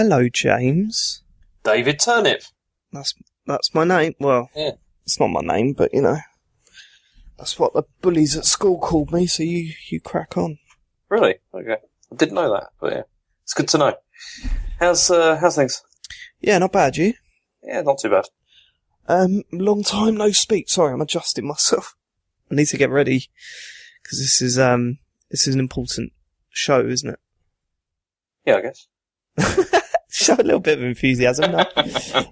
Hello, James. David Turnip. That's that's my name. Well, Yeah. it's not my name, but you know, that's what the bullies at school called me. So you you crack on. Really? Okay. I didn't know that, but yeah, it's good to know. How's uh, how's things? Yeah, not bad. You. Yeah, not too bad. Um, long time no speak. Sorry, I'm adjusting myself. I need to get ready because this is um this is an important show, isn't it? Yeah, I guess. Show a little bit of enthusiasm. No?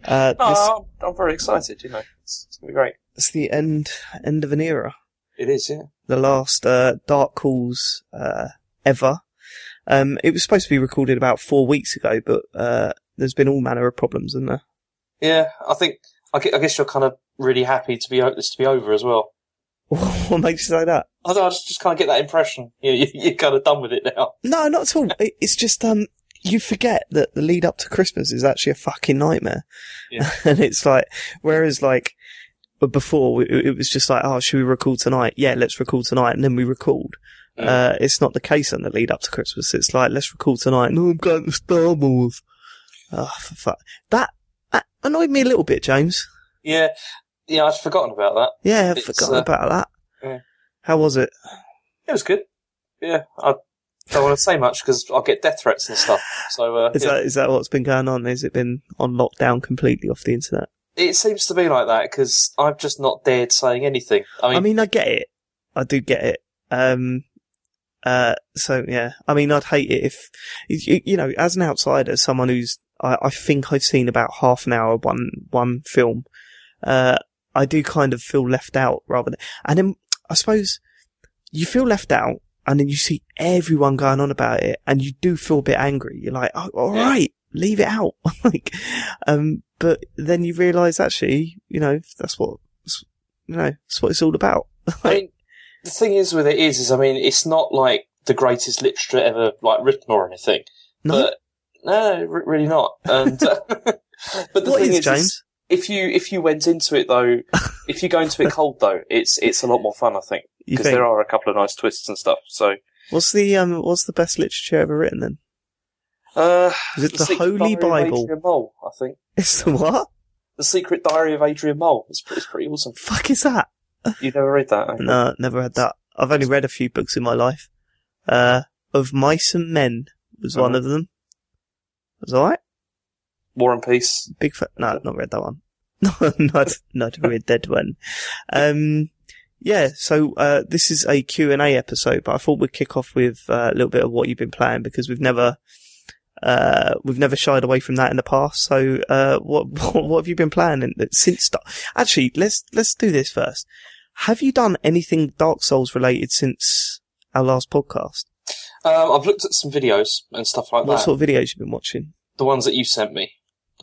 Uh, No, this, I'm, very excited. You know, it's, it's gonna be great. it's the end end of an era. It is, yeah. the last uh, Dark Calls uh, ever. Um, it was supposed to be recorded about four weeks ago, but uh, there's been all manner of problems, isn't there? Yeah, I think I guess you're kind of really happy to be this to be over as well. what makes you say that? I, I just, just kind of get that impression. You know, you, you're kind of done with it now. No, not at all. It's just um, you forget that the lead up to Christmas is actually a fucking nightmare. Yeah. and it's like, whereas like, but before it, was just like, oh, should we record tonight? Yeah, let's record tonight, and then we record. Mm. Uh, it's not the case on the lead up to Christmas. It's like, let's record tonight. No, I'm going to Star Wars. Oh, for fuck. That, that annoyed me a little bit, James. Yeah, yeah, I'd forgotten about that. Yeah, I've It's, forgotten uh, about that. yeah. How was it? It was good. Yeah, I don't want to say much because I'll get death threats and stuff. So uh, Is yeah. that is that what's been going on? Has it been on lockdown completely off the internet? it seems to be like that because I've just not dared saying anything. I mean, I mean, I get it. I do get it. Um, uh, so yeah, I mean, I'd hate it if, you, you know, as an outsider, someone who's, I, I think I've seen about half an hour of one, one film, uh, I do kind of feel left out rather than, and then I suppose you feel left out and then you see everyone going on about it and you do feel a bit angry. You're like, oh, all right, leave it out. like, um, but then you realize actually, you know, that's what, you know, that's what it's all about. I mean, the thing is with it is, is I mean, it's not like the greatest literature ever like written or anything. No. But no, re- really not. And uh, but the What thing is, is, James? if you if you went into it though, if you go into it cold though, it's it's a lot more fun, I think, because there are a couple of nice twists and stuff. So, What's the um? What's the best literature ever written then? uh, Is it the Secret Holy Bible? Adrian Mole, I think. It's the what? The Secret Diary of Adrian Mole. It's, it's pretty awesome. Fuck is that? You've never read that? you? No, never read that. I've only read a few books in my life. Uh, of Mice and Men was one Oh. of them. Was alright. War and Peace. Big fa- no, not read that one. No, not not read that one. Um, yeah. So uh, this is a Q and A episode, but I thought we'd kick off with uh, a little bit of what you've been playing because we've never. Uh, we've never shied away from that in the past. So, uh, what, what, what have you been playing since, actually, let's, let's do this first. Have you done anything Dark Souls related since our last podcast? Um, I've looked at some videos and stuff like What that. What sort of videos have you been watching? The ones that you sent me.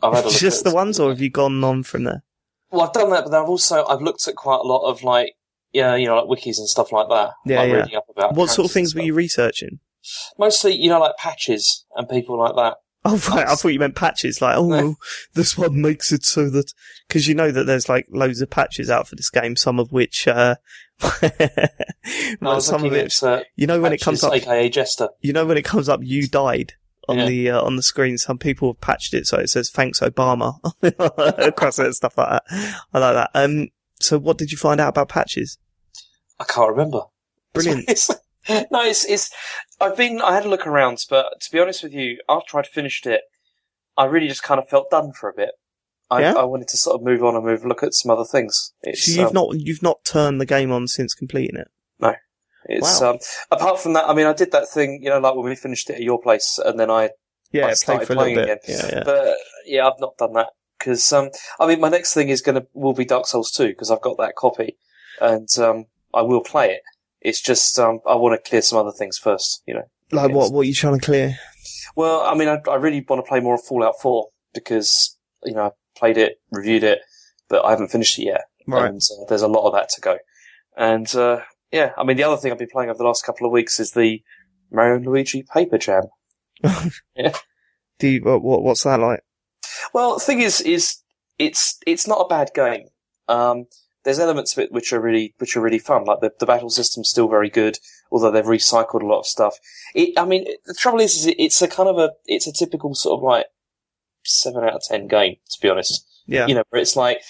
I've had a look Just the ones or have you gone on from there? Well, I've done that, but I've also I've looked at quite a lot of like yeah, you know, like wikis and stuff like that. Yeah, like yeah. reading up about What sort of things were you researching? Mostly, you know, like patches and people like that. Oh, right. I thought you meant patches. Like, oh, No. this one makes it so that, cause you know that there's like loads of patches out for this game, some of which, uh, was some of it, uh, you know, when it comes up, aka Jester. you know, when it comes up, you died on Yeah. the, uh, on the screen. Some people have patched it so it says thanks Obama across it and stuff like that. I like that. Um, so what did you find out about patches? I can't remember. Brilliant. It's, no, it's it's. I've been. I had a look around, but to be honest with you, after I'd finished it, I really just kind of felt done for a bit. I, Yeah? I wanted to sort of move on and move look at some other things. It's, So you've um, not, you've not turned the game on since completing it. No. It's Wow. um, apart from that. I mean, I did that thing, you know, like when we finished it at your place, and then I. Yeah, I play started for a little playing bit. Yeah, yeah. But yeah, I've not done that because um, I mean, my next thing is gonna will be Dark Souls two because I've got that copy, and um, I will play it. It's just um, I want to clear some other things first, you know. Like what, what are you trying to clear? Well, I mean, I, I really want to play more of Fallout four because you know I played it, reviewed it, but I haven't finished it yet. Right. And uh, there's a lot of that to go. And uh, yeah, I mean, the other thing I've been playing over the last couple of weeks is the Mario and Luigi Paper Jam. Do you, what, what's that like? Well, the thing is, is it's it's not a bad game. Um, there's elements of it which are really which are really fun. Like the, the battle system's still very good, although they've recycled a lot of stuff. It, I mean, the trouble is, is it, it's a kind of a it's a typical sort of like seven out of ten game, to be honest. Yeah. You know, where it's like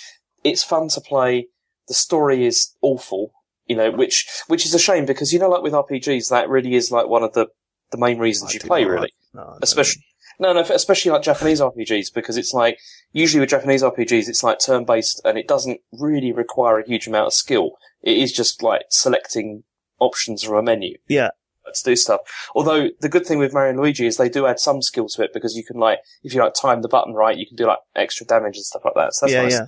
it's fun to play. The story is awful, you know, which which is a shame because you know, like with RPGs, that really is like one of the the main reasons I you play, really. no, Especially- No, no, especially like Japanese RPGs because it's like usually with Japanese RPGs, it's like turn based and it doesn't really require a huge amount of skill. It is just like selecting options from a menu. Yeah. To do stuff. Although the good thing with Mario and Luigi is they do add some skill to it because you can like, if you like time the button right, you can do like extra damage and stuff like that. So that's yeah, nice. yeah.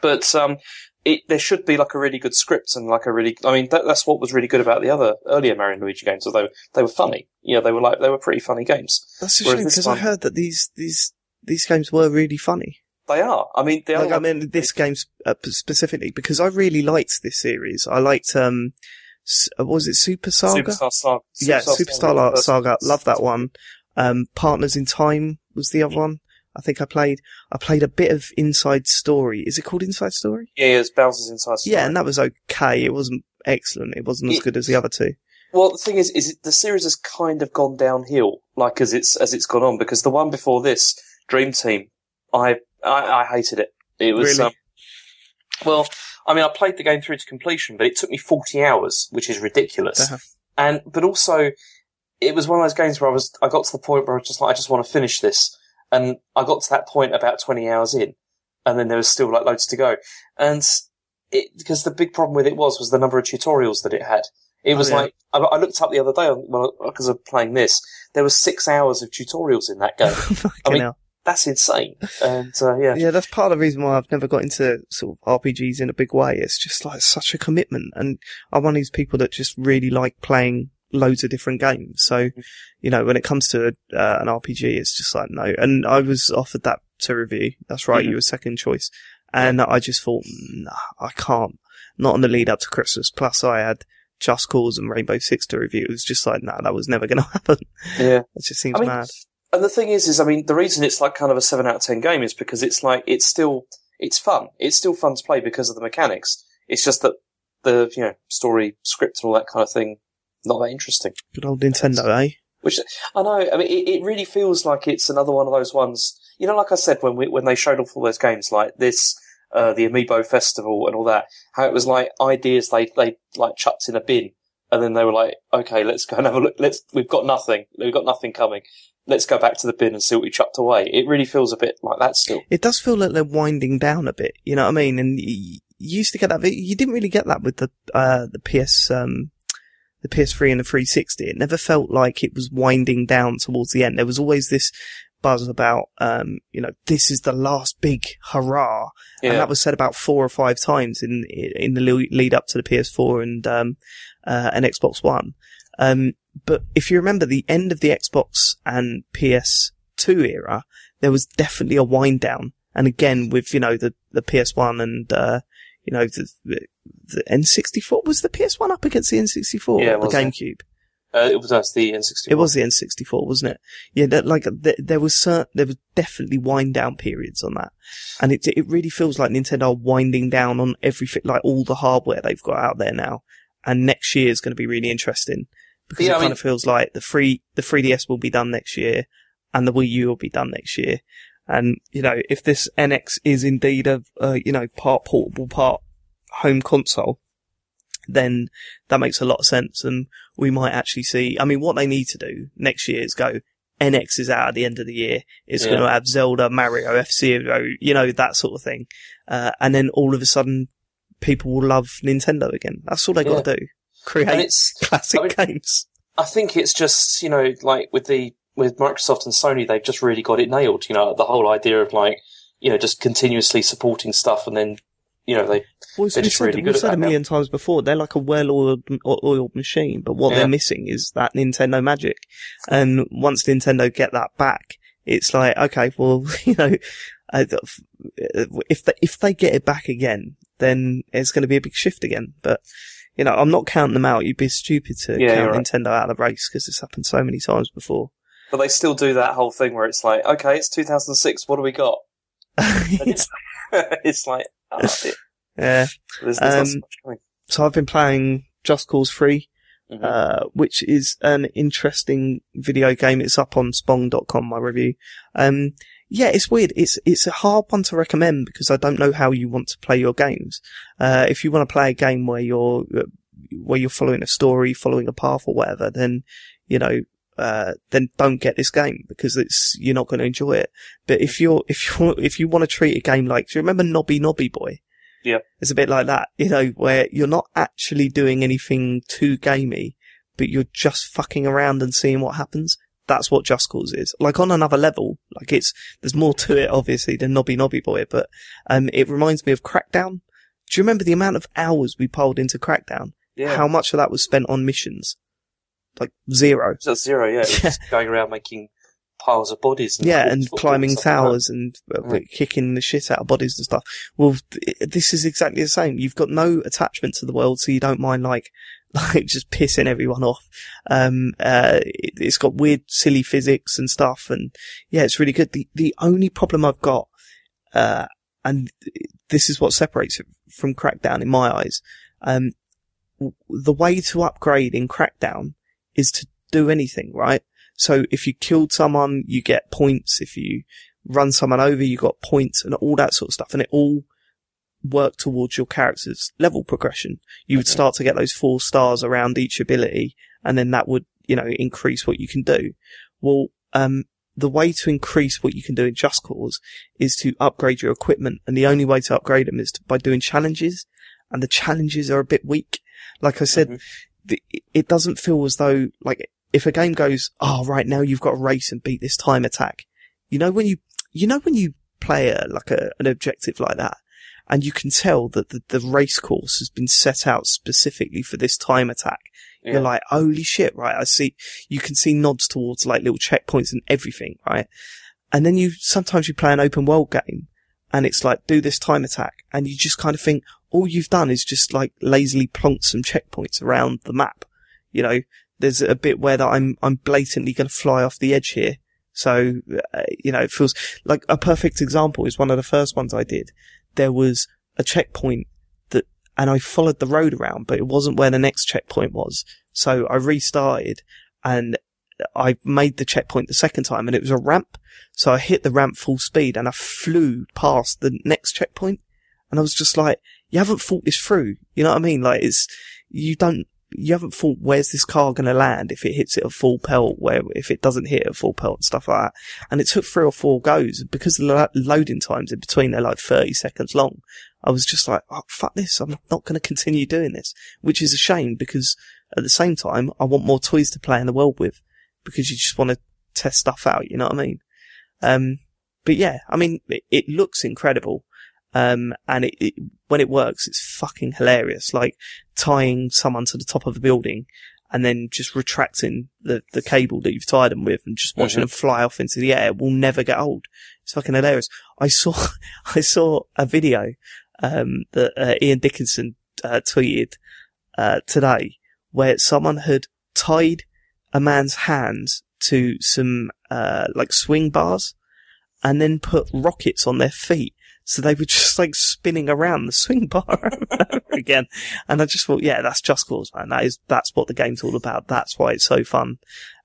But um, it there should be like a really good script and like a really. I mean, that, that's what was really good about the other earlier Mario and Luigi games. Although they were funny, you know, they were like they were pretty funny games. That's a Whereas shame because I heard that these these these games were really funny. They are. I mean, the Like other I mean, this game uh, specifically because I really liked this series. I liked um, uh, was it Super Saga? Superstar Saga. yeah, Superstar La- Saga. Love that one. Um, Partners in Time was the other one. I think I played. I played a bit of Inside Story. Is it called Inside Story? Yeah, yeah, it's Bowser's Inside Story. Yeah, and that was okay. It wasn't excellent. It wasn't as It- good as the other two. Well, the thing is, is it, the series has kind of gone downhill, like as it's as it's gone on, because the one before this, Dream Team, I I, I hated it. It was Really? um, well, I mean, I played the game through to completion, but it took me forty hours, which is ridiculous. Uh-huh. And but also, it was one of those games where I was I got to the point where I was just like, I just want to finish this, and I got to that point about twenty hours in, and then there was still like loads to go, and it because the big problem with it was was the number of tutorials that it had. It Oh, was yeah. like I, I looked up the other day well, because of playing this. There was six hours of tutorials in that game. I mean- hell. That's insane. And uh, yeah, Yeah, that's part of the reason why I've never got into sort of RPGs in a big way. It's just like such a commitment, and I'm one of these people that just really like playing loads of different games. So, you know, when it comes to uh, an RPG, it's just like no. And I was offered that to review. That's right, Mhm. you were second choice, and I just thought, nah, I can't. Not on the lead up to Christmas. Plus, I had Just Cause and Rainbow Six to review. It was just like, nah, that was never going to happen. yeah. It just seems I mean, mad. and the thing is, is I mean, the reason it's like kind of a seven out of ten game is because it's like it's still it's fun. It's still fun to play because of the mechanics. It's just that the you know story, script, and all that kind of thing not that interesting. Good old Nintendo, eh? Which I know. I mean, it, it really feels like it's another one of those ones. You know, like I said when we when they showed off all those games like this, uh, the Amiibo Festival and all that, how it was like ideas they they like chucked in a bin, and then they were like, okay, let's go and have a look. Let's we've got nothing. We've got nothing coming. Let's go back to the bin and see what we chucked away. It really feels a bit like that still. It does feel like they're winding down a bit. You know what I mean? And you, used to get that. You didn't really get that with the uh, the PS um, the PS3 and the 360. It never felt like it was winding down towards the end. There was always this buzz about, um, you know, this is the last big hurrah, and that was said about four or five times in in the lead up to the PS4 and um, uh, and Xbox One. Um, but if you remember the end of the Xbox and PS2 era, there was definitely a wind down. And again, with you know the the PS1 and uh, you know the, the the N64 was the PS1 up against the N64, Yeah, the. GameCube. uh, it was us, the N64. It was the N64, wasn't it? Yeah, that, like th- there was cer- there was definitely wind down periods on that, and it it really feels like Nintendo are winding down on everything, like all the hardware they've got out there now. And next year is going to be really interesting because Yeah, it I kind mean- of feels like the free the 3DS will be done next year, and the Wii U will be done next year. And you know, if this NX is indeed a uh, you know part portable, part home console, then that makes a lot of sense. And we might actually see, I mean, what they need to do next year is go, NX is out at the end of the year. It's Yeah. going to have Zelda, Mario, F-Zero, you know, that sort of thing. Uh, and then all of a sudden people will love Nintendo again. That's all they got to do. Create it's classic I mean- games. I think it's just you know like with the with Microsoft and Sony, they've just really got it nailed. You know, the whole idea of like you know just continuously supporting stuff, and then you know they Well, They're we've just said, really good at said a that now. million times before, they're like a well-oiled oiled machine, but what Yeah. they're missing is that Nintendo magic. And once Nintendo get that back, it's like, okay, well, you know, uh, if they, if they get it back again, then it's going to be a big shift again. But, you know, I'm not counting them out. You'd be stupid to Yeah, count right. Nintendo out of the race because it's happened so many times before. but they still do that whole thing where it's like okay, it's 2006. What do we got? It's, it's like oh, yeah. there's, there's Um, so. So I've been playing Just Cause 3. Mhm. uh, which is an interesting video game. It's up on spong.com, my review. Um, yeah, it's weird. It's it's a hard one to recommend because I don't know how you want to play your games. Uh, if you want to play a game where you're where you're following a story, following a path or whatever, then you know, uh, then don't get this game because it's you're not going to enjoy it. But if you're if you if you want to treat a game like, do you remember Noby Noby Boy? Yeah. It's a bit like that, you know, where you're not actually doing anything too gamey, but you're just fucking around and seeing what happens. That's what Just Cause is. Like on another level, like it's, there's more to it obviously than Noby Noby Boy, but, um, it reminds me of Crackdown. Do you remember the amount of hours we piled into Crackdown? Yeah. How much of that was spent on missions? Like zero. So zero, yeah. It's just going around making piles of bodies. And Yeah, and climbing like towers and uh, Mm. kicking the shit out of bodies and stuff. Well, th- this is exactly the same. You've got no attachment to the world, so you don't mind like, like just pissing everyone off. Um, uh, it, it's got weird, silly physics and stuff, and yeah, it's really good. The the only problem I've got, uh, and this is what separates it from Crackdown in my eyes. Um, w- the way to upgrade in Crackdown is to do anything, right? So if you killed someone, you get points. If you run someone over, you got points and all that sort of stuff. And it all worked towards your character's level progression. You would Okay. start to get those four stars around each ability and then that would, you know, increase what you can do. Well, um, the way to increase what you can do in Just Cause is to upgrade your equipment. And the only way to upgrade them is to, by doing challenges. And the challenges are a bit weak. Like I said, Mhm. The, it doesn't feel as though, like, if a game goes, oh, right now you've got to race and beat this time attack. You know, when you, you know, when you play a, like a, an objective like that and you can tell that the, the race course has been set out specifically for this time attack. Yeah. You're like, holy shit, right? I see, you can see nods towards like little checkpoints and everything, right? And then you, sometimes you play an open world game and it's like, do this time attack. And you just kind of think, all you've done is just like lazily plonk some checkpoints around the map. You know, there's a bit where that I'm, I'm blatantly going to fly off the edge here. So, uh, you know, it feels like a perfect example is one of the first ones I did. There was a checkpoint that, and I followed the road around, but it wasn't where the next checkpoint was. So I restarted and I made the checkpoint the second time and it was a ramp. So I hit the ramp full speed and I flew past the next checkpoint. And I was just like, you haven't thought this through. You know what I mean? Like it's, you don't, you haven't thought where's this car going to land if it hits it at full pelt, where if it doesn't hit at full pelt and stuff like that. And it took three or four goes because the loading times in between they're like 30 seconds long. I was just like, oh, fuck this. I'm not going to continue doing this, which is a shame because at the same time, I want more toys to play in the world with because you just want to test stuff out. You know what I mean? Um, but yeah, I mean, it, it looks incredible. Um, and it, it, when it works, it's fucking hilarious. Like tying someone to the top of a building and then just retracting the, the cable that you've tied them with and just watching Mhm. them fly off into the air will never get old. It's fucking hilarious. I saw, I saw a video, um, that uh, Ian Dickinson, uh, tweeted, uh, today where someone had tied a man's hands to some, uh, like swing bars and then put rockets on their feet. So they were just like spinning around the swing bar over and over again. And I just thought, yeah, that's just cause, man. That is, that's what the game's all about. That's why it's so fun.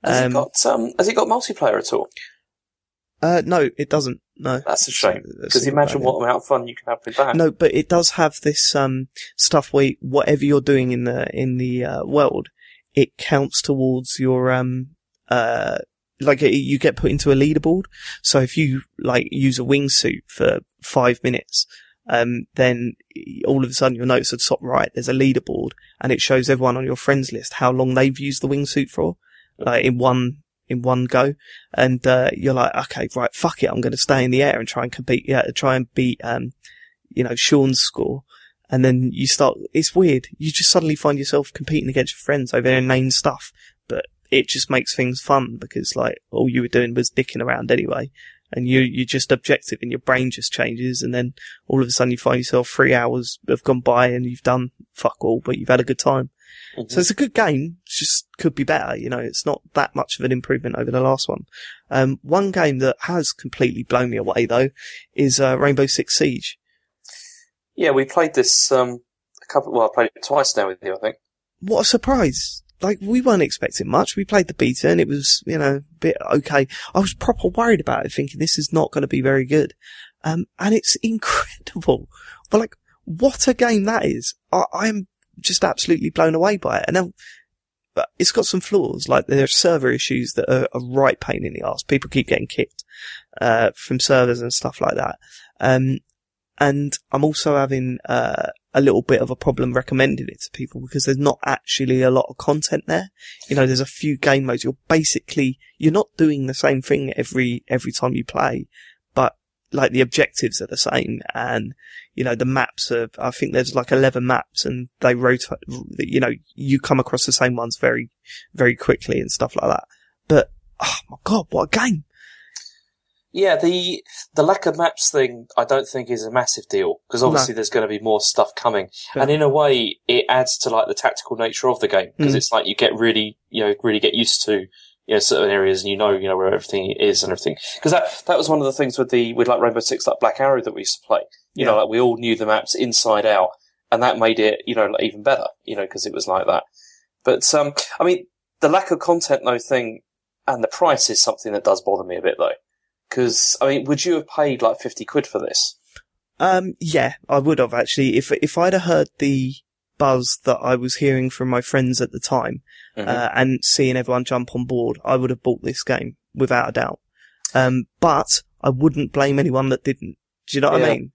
Has Um, it got um? Has it got multiplayer at all? Uh, no, it doesn't. No. That's a shame. Because imagine what amount of fun you can have with that. No, but it does have this um stuff where whatever you're doing in the in the uh, world, it counts towards your um uh like you get put into a leaderboard. So if you like use a wingsuit for five minutes, um then all of a sudden you'll notice at top right there's a leaderboard and it shows everyone on your friends list how long they've used the wingsuit for, like in one in one go, and uh, you're like, okay, right, fuck it, I'm going to stay in the air and try and compete, yeah, try and beat um you know, Sean's score. And then you start, it's weird. You just suddenly find yourself competing against your friends over inane stuff, but it just makes things fun because like all you were doing was dicking around anyway. And you, you're just objective and your brain just changes. And then all of a sudden you find yourself three hours have gone by and you've done fuck all, but you've had a good time. Mhm. So it's a good game. It just could be better. You know, it's not that much of an improvement over the last one. Um, one game that has completely blown me away though is, uh, Rainbow Six Siege. Yeah, we played this um a couple. Well, I played it twice now with you. I think. what a surprise. like we weren't expecting much. We played the beta and it was, you know, a bit okay. I was proper worried about it, thinking this is not going to be very good. Um, and it's incredible. But like, what a game that is. I, I'm just absolutely blown away by it. And then, but it's got some flaws, like there are server issues that are a right pain in the ass. People keep getting kicked, uh, from servers and stuff like that. Um, and I'm also having, uh, a little bit of a problem recommending it to people because there's not actually a lot of content there. You know, there's a few game modes. You're basically, you're not doing the same thing every, every time you play, but like the objectives are the same and, you know, the maps are, I think there's like 11 maps and they rotate, you know, you come across the same ones very, very quickly and stuff like that. But, oh my God, what a game. Yeah, the the lack of maps thing I don't think is a massive deal because obviously no. there's going to be more stuff coming, yeah. and in a way it adds to like the tactical nature of the game because mm. it's like you get really you know really get used to you know certain areas and you know you know where everything is and everything because that that was one of the things with the with like Rainbow Six like Black Arrow that we used to play. You yeah. know, like we all knew the maps inside out, and that made it you know like, even better. You know, because it was like that. But um, I mean, the lack of content though thing and the price is something that does bother me a bit though. Because I mean, would you have paid like fifty quid for this? Um, yeah, I would have actually. If if I'd have heard the buzz that I was hearing from my friends at the time, mm-hmm. uh, and seeing everyone jump on board, I would have bought this game without a doubt. Um, but I wouldn't blame anyone that didn't. Do you know what yeah. I mean?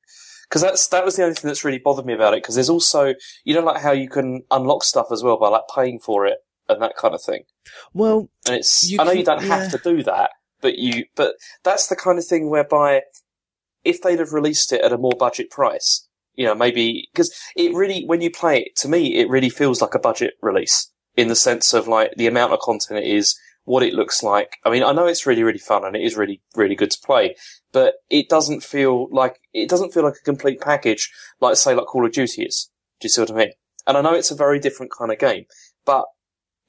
Because that's that was the only thing that's really bothered me about it. Because there's also you know like how you can unlock stuff as well by like paying for it and that kind of thing. Well, and it's I know can, you don't yeah. have to do that, but you, but that's the kind of thing whereby if they'd have released it at a more budget price, you know, maybe, because it really, when you play it, to me, it really feels like a budget release in the sense of like the amount of content it is, what it looks like. I mean, I know it's really, really fun and it is really, really good to play, but it doesn't feel like, it doesn't feel like a complete package, like say like Call of Duty is. Do you see what I mean? And I know it's a very different kind of game, but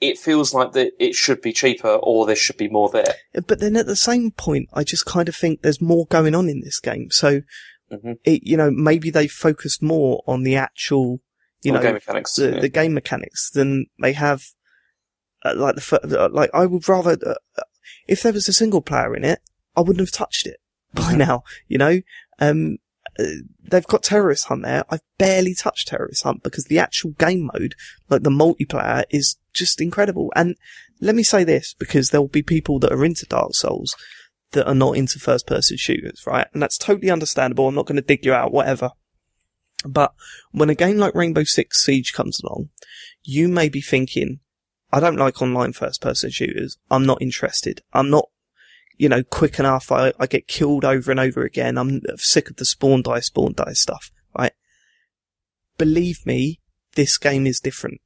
it feels like that it should be cheaper or there should be more there. But then at the same point, I just kind of think there's more going on in this game. So, mm-hmm. it, you know, maybe they focused more on the actual, you know, game mechanics, the, yeah. the, game mechanics than they have, uh, like the, uh, like I would rather, uh, uh, if there was a single player in it, I wouldn't have touched it by now, you know? Um, they've got terrorist hunt there. I've barely touched terrorist hunt because the actual game mode, like the multiplayer, is just incredible. And let me say this because there will be people that are into Dark Souls that are not into first person shooters, right? And that's totally understandable. I'm not going to dig you out, whatever. But when a game like Rainbow Six Siege comes along, you may be thinking, I don't like online first person shooters. I'm not interested. I'm not you know, quick enough. I, I get killed over and over again. I'm sick of the spawn die, spawn die stuff, right? Believe me, this game is different.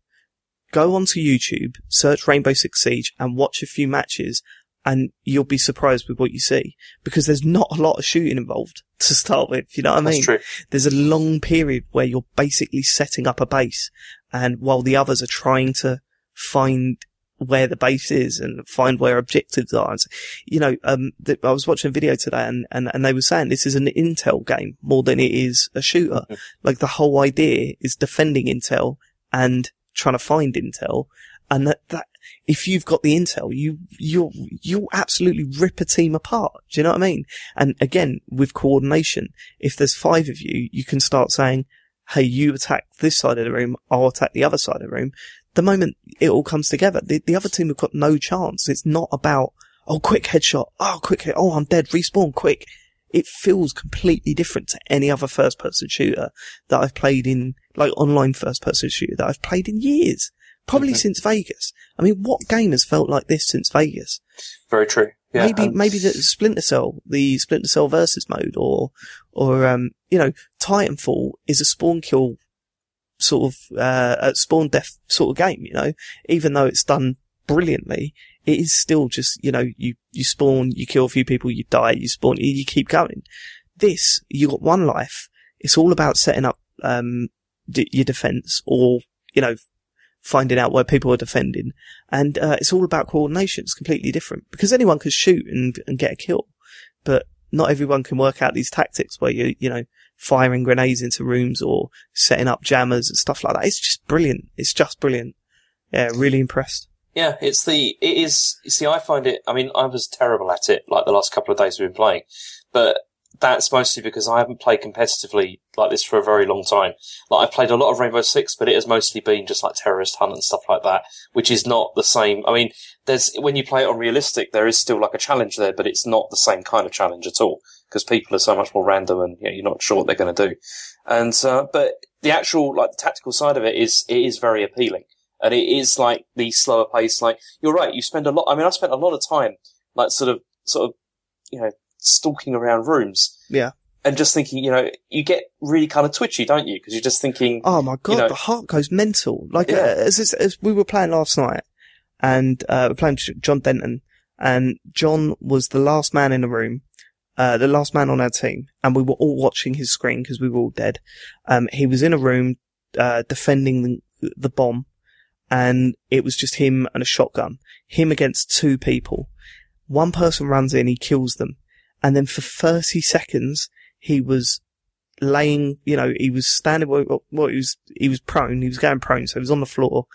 Go onto YouTube, search Rainbow Six Siege and watch a few matches and you'll be surprised with what you see because there's not a lot of shooting involved to start with. You know what I mean? True. There's a long period where you're basically setting up a base and while the others are trying to find where the base is and find where objectives are. And, you know, um, th- I was watching a video today and, and, and they were saying this is an intel game more than it is a shooter. Mm. Like the whole idea is defending intel and trying to find intel. And that, that, if you've got the intel, you, you, you'll absolutely rip a team apart. Do you know what I mean? And again, with coordination, if there's five of you, you can start saying, Hey, you attack this side of the room. I'll attack the other side of the room the moment it all comes together, the, the other team have got no chance. It's not about, oh, quick headshot. Oh, quick hit. Oh, I'm dead. Respawn quick. It feels completely different to any other first person shooter that I've played in, like online first person shooter that I've played in years. Probably mm-hmm. since Vegas. I mean, what game has felt like this since Vegas? Very true. Yeah, maybe um, maybe the Splinter Cell, the Splinter Cell versus mode, or or um, you know, Titanfall is a spawn kill sort of uh, spawn death sort of game. You know, even though it's done brilliantly, it is still just you know you you spawn, you kill a few people, you die, you spawn, you keep going. This you got one life. It's all about setting up um, d- your defense, or you know, finding out where people are defending, and uh, it's all about coordination. It's completely different because anyone can shoot and and get a kill, but not everyone can work out these tactics where you you know firing grenades into rooms or setting up jammers and stuff like that. It's just brilliant. It's just brilliant. Yeah, really impressed. Yeah, it's the it is. See, I find it. I mean, I was terrible at it like the last couple of days we've been playing, but that's mostly because I haven't played competitively like this for a very long time. Like I've played a lot of Rainbow Six, but it has mostly been just like terrorist hunt and stuff like that, which is not the same. I mean, there's when you play it on realistic, there is still like a challenge there, but it's not the same kind of challenge at all because people are so much more random and you know, you're not sure what they're going to do. And uh, but the actual like the tactical side of it is it is very appealing, and it is like the slower pace. Like you're right, you spend a lot. I mean, I spent a lot of time like sort of sort of you know stalking around rooms. Yeah. And just thinking, you know, you get really kind of twitchy, don't you? Because you're just thinking, Oh my god, know- the heart goes mental. Like Yeah. uh, as, as as we were playing last night, and uh, we're playing John Denton, and John was the last man in the room, uh, the last man on our team, and we were all watching his screen because we were all dead. Um, he was in a room uh, defending the, the bomb, and it was just him and a shotgun, him against two people. One person runs in, he kills them, and then for thirty seconds he was laying, you know, he was standing, well, well, he was, he was prone, he was going prone, so he was on the floor,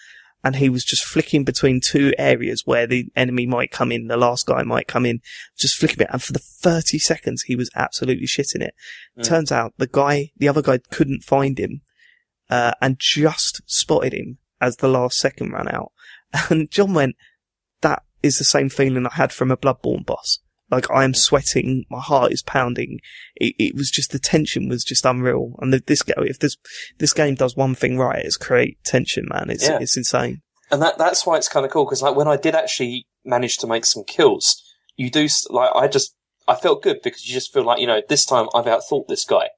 and he was just flicking between two areas where the enemy might come in, the last guy might come in, just flicking it, and for the 30 seconds, he was absolutely shitting it. Mm. Turns out the guy, the other guy couldn't find him, uh, and just spotted him as the last second ran out. And John went, that is the same feeling I had from a Bloodborne boss. Like I am sweating, my heart is pounding. It, it was just the tension was just unreal. And the, this go if this this game does one thing right, it's create tension, man. It's Yeah. it's insane. and that that's why it's kind of cool. Because like when I did actually manage to make some kills, you do like I just I felt good because you just feel like you know this time I've outthought this guy.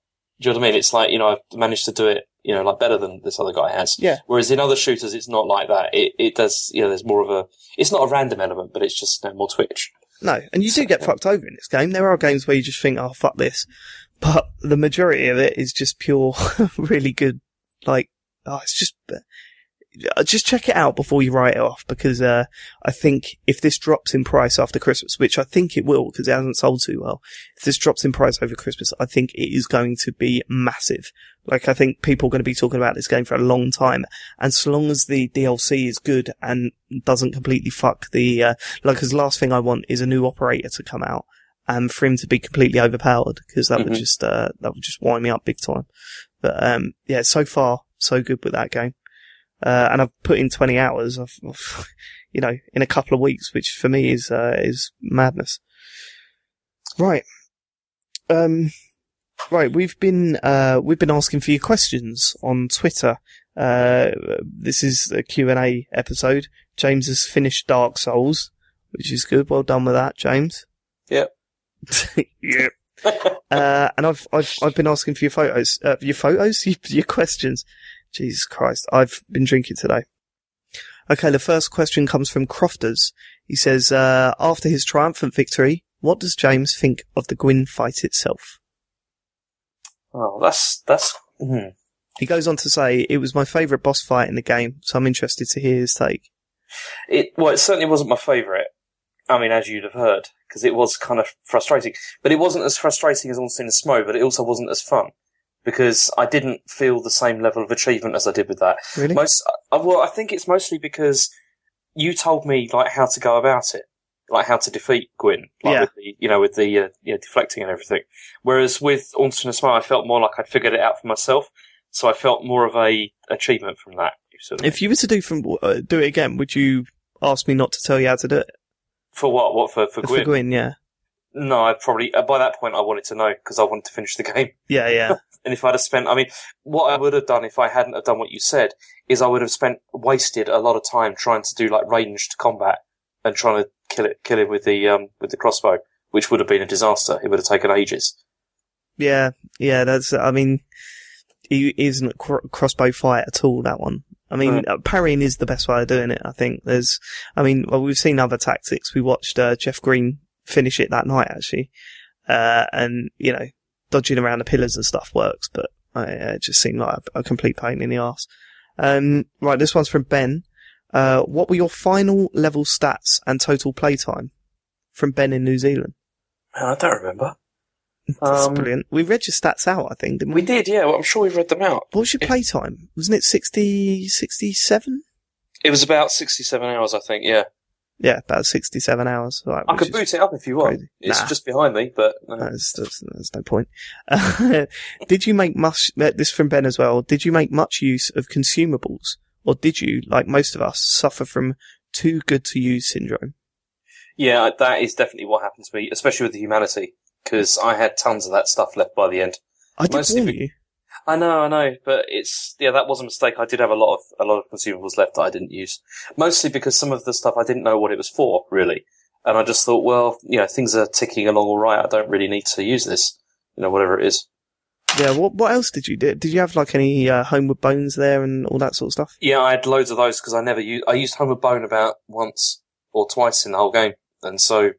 Do you know what I mean? It's like you know I've managed to do it you know like better than this other guy has. Yeah. Whereas in other shooters, it's not like that. It it does you know there's more of a it's not a random element, but it's just you know, more twitch. No, and you do get fucked over in this game. There are games where you just think, "Oh, fuck this," but the majority of it is just pure, really good. Like, oh, it's just, just check it out before you write it off because uh, I think if this drops in price after Christmas, which I think it will because it hasn't sold too well, if this drops in price over Christmas, I think it is going to be massive. Like, I think people are going to be talking about this game for a long time, and so long as the DLC is good and doesn't completely fuck the uh, like, because the last thing I want is a new operator to come out and for him to be completely overpowered because that would Mhm. just uh, that would just wind me up big time. But um, yeah, so far so good with that game, uh, and I've put in twenty hours of, of you know in a couple of weeks, which for me is uh, is madness. Right, um, right. We've been uh, we've been asking for your questions on Twitter. Uh, this is a Q and A episode. James has finished Dark Souls, which is good. Well done with that, James. Yep. yep. Uh, and I've I've I've been asking for your photos, uh, your photos, your, your questions. Jesus Christ, I've been drinking today. Okay, the first question comes from Crofters. He says, uh, after his triumphant victory, what does James think of the Gwyn fight itself? Oh, that's that's. Hmm. He goes on to say, it was my favourite boss fight in the game, so I'm interested to hear his take. It well, it certainly wasn't my favourite. I mean, as you'd have heard, because it was kind of frustrating. But it wasn't as frustrating as Ornstein and Smough, but it also wasn't as fun because I didn't feel the same level of achievement as I did with that. Really? Most, uh, well, I think it's mostly because you told me like how to go about it, like how to defeat Gwyn, like Yeah. with the, you know, with the uh, you know, deflecting and everything. Whereas with Ornstein and Smough, I felt more like I'd figured it out for myself, so I felt more of a achievement from that. if you see what I mean. If you were to do from uh, do it again, would you ask me not to tell you how to do it? for what? What for? For For Gwyn? Gwyn, yeah. No, I probably uh, by that point I wanted to know because I wanted to finish the game. Yeah, yeah. And if I'd have spent, I mean, what I would have done if I hadn't have done what you said is I would have spent wasted a lot of time trying to do like ranged combat and trying to kill it, kill him with the um with the crossbow, which would have been a disaster. It would have taken ages. Yeah, yeah, that's, I mean, he isn't a cr- crossbow fight at all, that one. I mean, Right. uh, parrying is the best way of doing it, I think. There's, I mean, well, we've seen other tactics. We watched, uh, Jeff Green finish it that night, actually. Uh, and, you know, dodging around the pillars and stuff works, but uh, it just seemed like a, a complete pain in the ass. Um, right, this one's from Ben. Uh, what were your final level stats and total playtime? From Ben in New Zealand. Man, I don't remember. That's Um, brilliant. We read your stats out, I think, didn't we? We did, yeah. Well, I'm sure we've read them out. What was your playtime? Wasn't it 60, 67? It was about sixty-seven hours, I think. Yeah, Yeah, about 67 hours. I could boot it up if you want. crazy. It's Nah. just behind me, but uh, There's, there's, there's no point. did you make much, uh, this from Ben as well, did you make much use of consumables? Or did you, like most of us, suffer from too good to use syndrome? yeah, that is definitely what happened to me, especially with the humanity, because I had tons of that stuff left by the end. I did warn you. I know, I know, but it's yeah, that was a mistake. I did have a lot of a lot of consumables left that I didn't use, mostly because some of the stuff I didn't know what it was for, really, and I just thought, well, you know, things are ticking along all right. I don't really need to use this, you know, whatever it is. Yeah, what, what else did you do? Did you have like any, uh, homeward bones there and all that sort of stuff? Yeah, I had loads of those because I never used. I used Homeward Bone about once or twice in the whole game, and so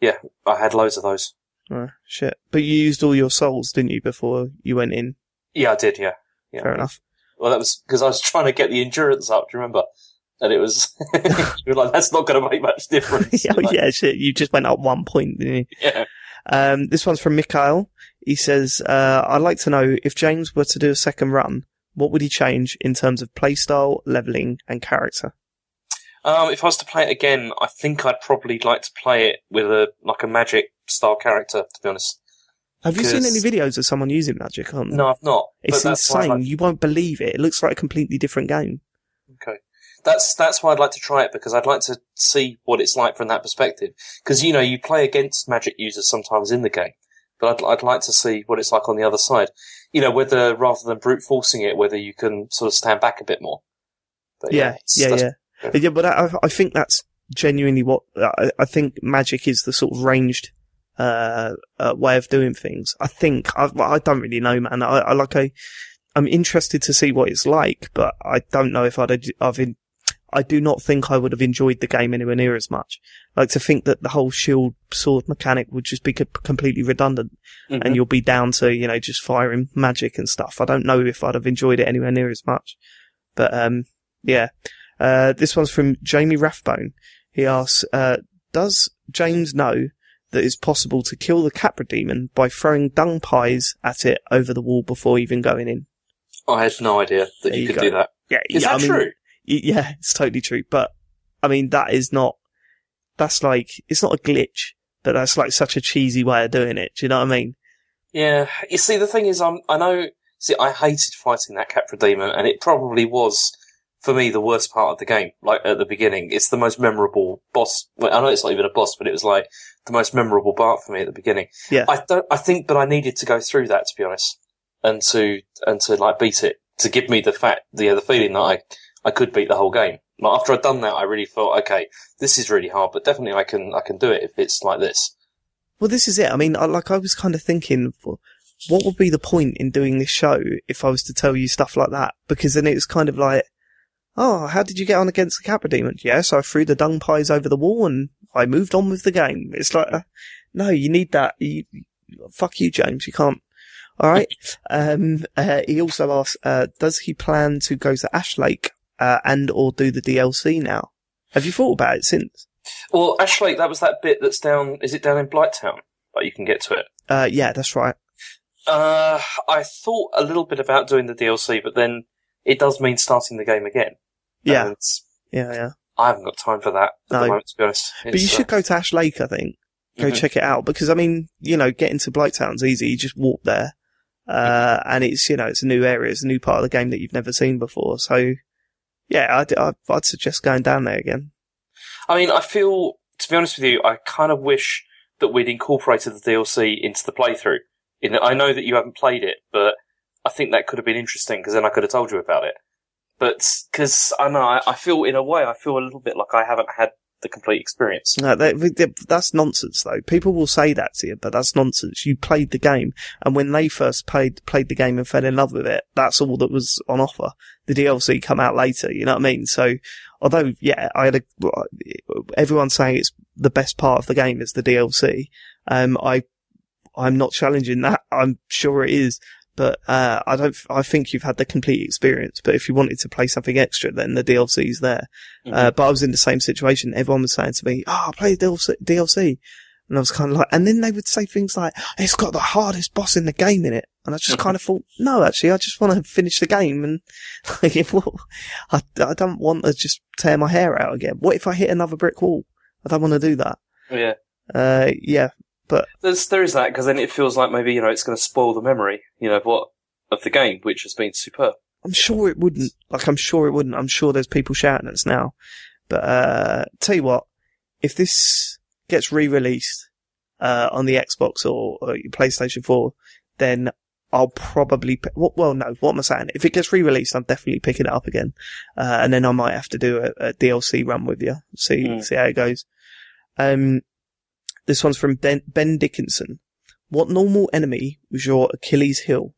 yeah, I had loads of those. Oh, shit. But you used all your souls, didn't you, before you went in? Yeah, I did. Yeah, yeah. Fair enough. Well, that was because I was trying to get the endurance up. Do you remember? And it was you were like, that's not going to make much difference. oh, Like, yeah, shit. You just went up one point, didn't you? yeah. Um, this one's from Mikhail. He says, uh, I'd like to know if James were to do a second run, what would he change in terms of playstyle, leveling, and character? Um, if I was to play it again, I think I'd probably like to play it with a like a magic style character. To be honest, Have you seen any videos of someone using magic on? no, I've not. It's but that's why I'd insane. like- You won't believe it. It looks like a completely different game. Okay. That's that's why I'd like to try it because I'd like to see what it's like from that perspective. Because you know you play against magic users sometimes in the game, but I'd I'd like to see what it's like on the other side. You know, whether rather than brute forcing it, whether you can sort of stand back a bit more. But Yeah, it's- yeah, yeah. Yeah, but I, I think that's genuinely what I, I think magic is the sort of ranged uh, uh, way of doing things. I think I, I don't really know, man. I, I like I I'm interested to see what it's like, but I don't know if I'd I've in, I do not think I would have enjoyed the game anywhere near as much. Like to think that the whole shield sword mechanic would just be co- completely redundant, Mhm. and you'll be down to you know just firing magic and stuff. I don't know if I'd have enjoyed it anywhere near as much, but um, yeah. Uh, this one's from Jamie Rathbone. He asks, uh, does James know that it's possible to kill the Capra demon by throwing dung pies at it over the wall before even going in? I had no idea that There you, could go. do that. Yeah, Is yeah, that I mean, true? Yeah, it's totally true. But I mean, that is not. That's like it's not a glitch, but that's like such a cheesy way of doing it. Do you know what I mean? Yeah, you see, the thing is, I'm, I know. See, I hated fighting that Capra demon, and it probably was for me the worst part of the game. Like at the beginning, it's the most memorable boss. Well, I know it's not even a boss, but it was like the most memorable part for me at the beginning. Yeah. I don't. I think, but I needed to go through that to be honest, and to and to like beat it to give me the fact, the the feeling that I I could beat the whole game. Like after I'd done that, I really thought, okay, this is really hard, but definitely I can I can do it if it's like this. Well, this is it. I mean, I, like I was kind of thinking, what would be the point in doing this show if I was to tell you stuff like that? Because then it was kind of like, oh, how did you get on against the Capra demon? Yes, I threw the dung pies over the wall and I moved on with the game. It's like, uh, no, you need that. You, fuck you, James. You can't. All right. um, uh, he also asks, uh, does he plan to go to Ash Lake uh, and or do the DLC now? Have you thought about it since? Well, Ash Lake, that was that bit that's down. Is it down in Blighttown? Like you can get to it. Uh, yeah, that's right. Uh, I thought a little bit about doing the DLC, but then it does mean starting the game again. Yeah, And yeah, yeah. I haven't got time for that at No. the moment, to be honest. But you It's, uh, should go to Ash Lake, I think. Go mhm. check it out because I mean, you know, getting to Blighttown's easy. You just walk there, uh, and it's you know it's a new area, it's a new part of the game that you've never seen before. So, yeah, I'd I'd, I'd suggest going down there again. I mean, I feel, to be honest with you, I kind of wish that we'd incorporated the DLC into the playthrough. In, I know that you haven't played it, but I think that could have been interesting because then I could have told you about it. But because I know, I, I feel in a way, I feel a little bit like I haven't had the complete experience. No, they, they, that's nonsense though. People will say that to you, but that's nonsense. You played the game, and when they first played played the game and fell in love with it, that's all that was on offer. The DLC come out later. You know what I mean? So, although yeah, I had a everyone's saying it's the best part of the game is the DLC. Um, I I'm not challenging that. I'm sure it is. But uh, I don't. I think you've had the complete experience. But if you wanted to play something extra, then the DLC is there. Uh, but I was in the same situation. Everyone was saying to me, "Oh, I play DLC, DLC," and I was kind of like, and then they would say things like, "It's got the hardest boss in the game in it." And I just kind of thought, no, actually, I just want to finish the game and like, well, I, I don't want to just tear my hair out again. What if I hit another brick wall? I don't want to do that. Yeah. Uh, yeah, But there's, there is that, because then it feels like maybe, you know, it's going to spoil the memory, you know, of what, of the game, which has been superb. I'm sure it wouldn't. Like, I'm sure it wouldn't. I'm sure there's people shouting at us now. But, uh, tell you what, if this gets re-released, uh, on the Xbox or, or your PlayStation 4, then I'll probably, well, no, what am I saying? If it gets re-released, I'm definitely picking it up again. Uh, and then I might have to do a, a DLC run with you. See, Mm. see how it goes. Um, this one's from Ben, ben Dickinson. What normal enemy was your Achilles heel?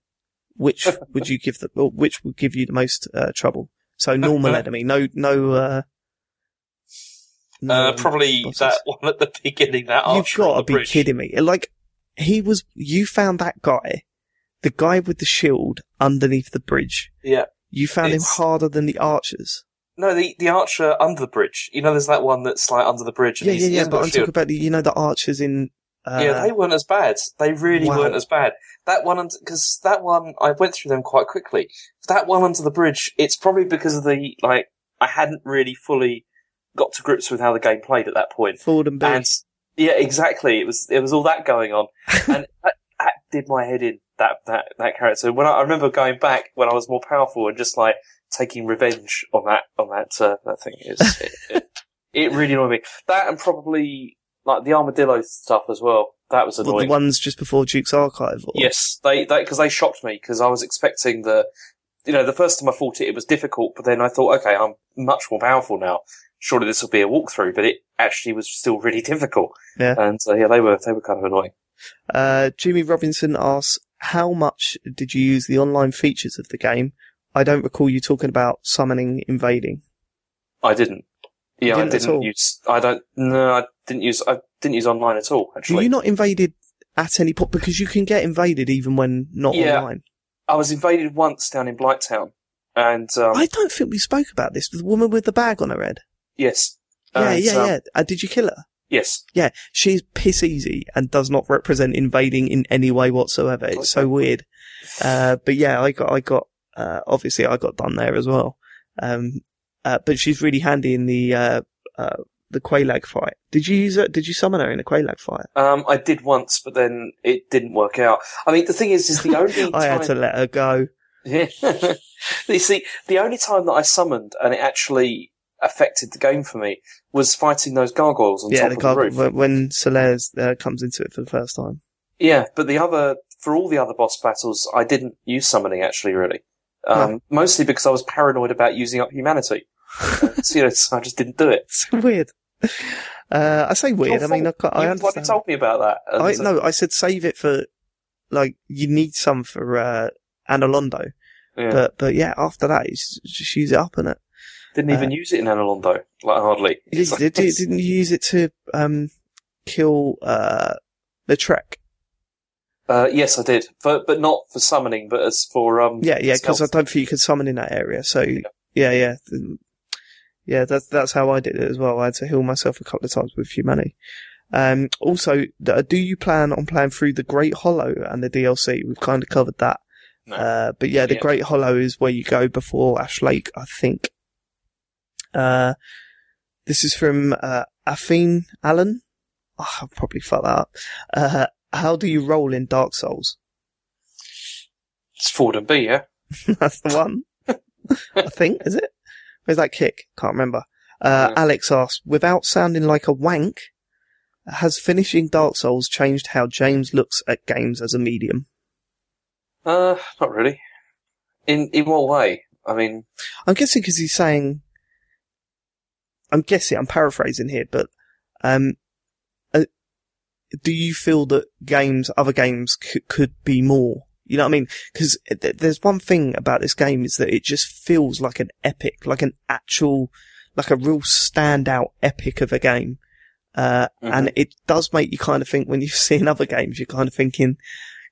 Which would you give the, or which would give you the most, uh, trouble? So normal enemy, no, no, uh, no, Uh, probably bosses. that one at the beginning, that You've got to be bridge. kidding me. Like, he was, you found that guy, the guy with the shield underneath the bridge. Yeah. You found him harder than the archers. No, the, the archer under the bridge. You know, there's that one that's like under the bridge. And Yeah, he's, yeah, yeah, but I'm talking about the, you know, the archers in, uh, yeah, they weren't as bad. They really Wow. weren't as bad. That one, because that one, I went through them quite quickly. That one under the bridge, it's probably because of the, like, I hadn't really fully got to grips with how the game played at that point. Ford and B. And, yeah, exactly. It was, it was all that going on. and that, that did my head in, that, that, that character. When I, I remember going back when I was more powerful and just like taking revenge on that, on that, uh, that thing. It's, it, it, it really annoyed me. That and probably, like, the armadillo stuff as well. That was Well, annoying. the ones just before Duke's Archive. Or, Yes, they because they, shocked me because I was expecting the, you know, the first time I fought it, it was difficult, but then I thought, okay, I'm much more powerful now. Surely this will be a walkthrough, but it actually was still really difficult. Yeah. and uh, yeah, they were they were kind of annoying. Uh, Jimmy Robinson asks, how much did you use the online features of the game? I don't recall you talking about summoning invading. I didn't. Yeah, didn't I didn't use. I don't. No, I didn't use. I didn't use online at all. Actually, you not invaded at any point? Because you can get invaded even when not Yeah. online. I was invaded once down in Blighttown, and um, I don't think we spoke about this. The woman with the bag on her head. yes, Yeah, And, yeah, um, yeah. Uh, did you kill her? yes, Yeah, she's piss easy and does not represent invading in any way whatsoever. It's so weird. Uh, but yeah, I got, I got, uh, obviously I got done there as well. Um, uh, but she's really handy in the, uh, uh, the Quelaag fight. Did you use it? Did you summon her in a Quelaag fight? Um, I did once, but then it didn't work out. I mean, the thing is, is the only I had to let her go. Yeah. you see, the only time that I summoned and it actually affected the game for me was fighting those gargoyles on yeah, top the of the roof. when, when Solaire uh, comes into it for the first time. Yeah, but the other, for all the other boss battles, I didn't use summoning actually, really. Um, Mostly because I was paranoid about using up humanity. so, you know, so I just didn't do it. It's weird. Uh, I say weird. I mean, I, I you understand. bloody told me about that. I no, I said save it for like you need some for uh Anor Londo. yeah. But but yeah, after that it's just use it up and it. didn't even uh, use it in Anor Londo, like hardly. It's like- did, didn't use it to um kill uh the Trek? Uh, yes, I did, but but not for summoning, but as for um. Yeah, yeah, because I don't think you could summon in that area. So yeah, yeah. th- Yeah, that's that's how I did it as well. I had to heal myself a couple of times with a humanity. Um, also, do you plan on playing through the Great Hollow and the DLC? We've kind of covered that. No. Uh, but yeah, the Yeah. Great Hollow is where you go before Ash Lake, I think. Uh, this is from, uh, Afine Allen. Oh, I'll probably fuck that up. Uh, how do you roll in Dark Souls? it's Ford and B, yeah. That's the one. I think, is it? Where's that kick? Can't remember. Uh, Yeah. Alex asks, without sounding like a wank, has finishing Dark Souls changed how James looks at games as a medium? Uh, not really. In in what way? I mean, I'm guessing because he's saying, I'm guessing, I'm paraphrasing here, but, um, do you feel that games, other games c- could be more? You know what I mean? Because th- there's one thing about this game is that it just feels like an epic, like an actual, like a real standout epic of a game. Uh, and it does make you kind of think when you see in other games, you're kind of thinking,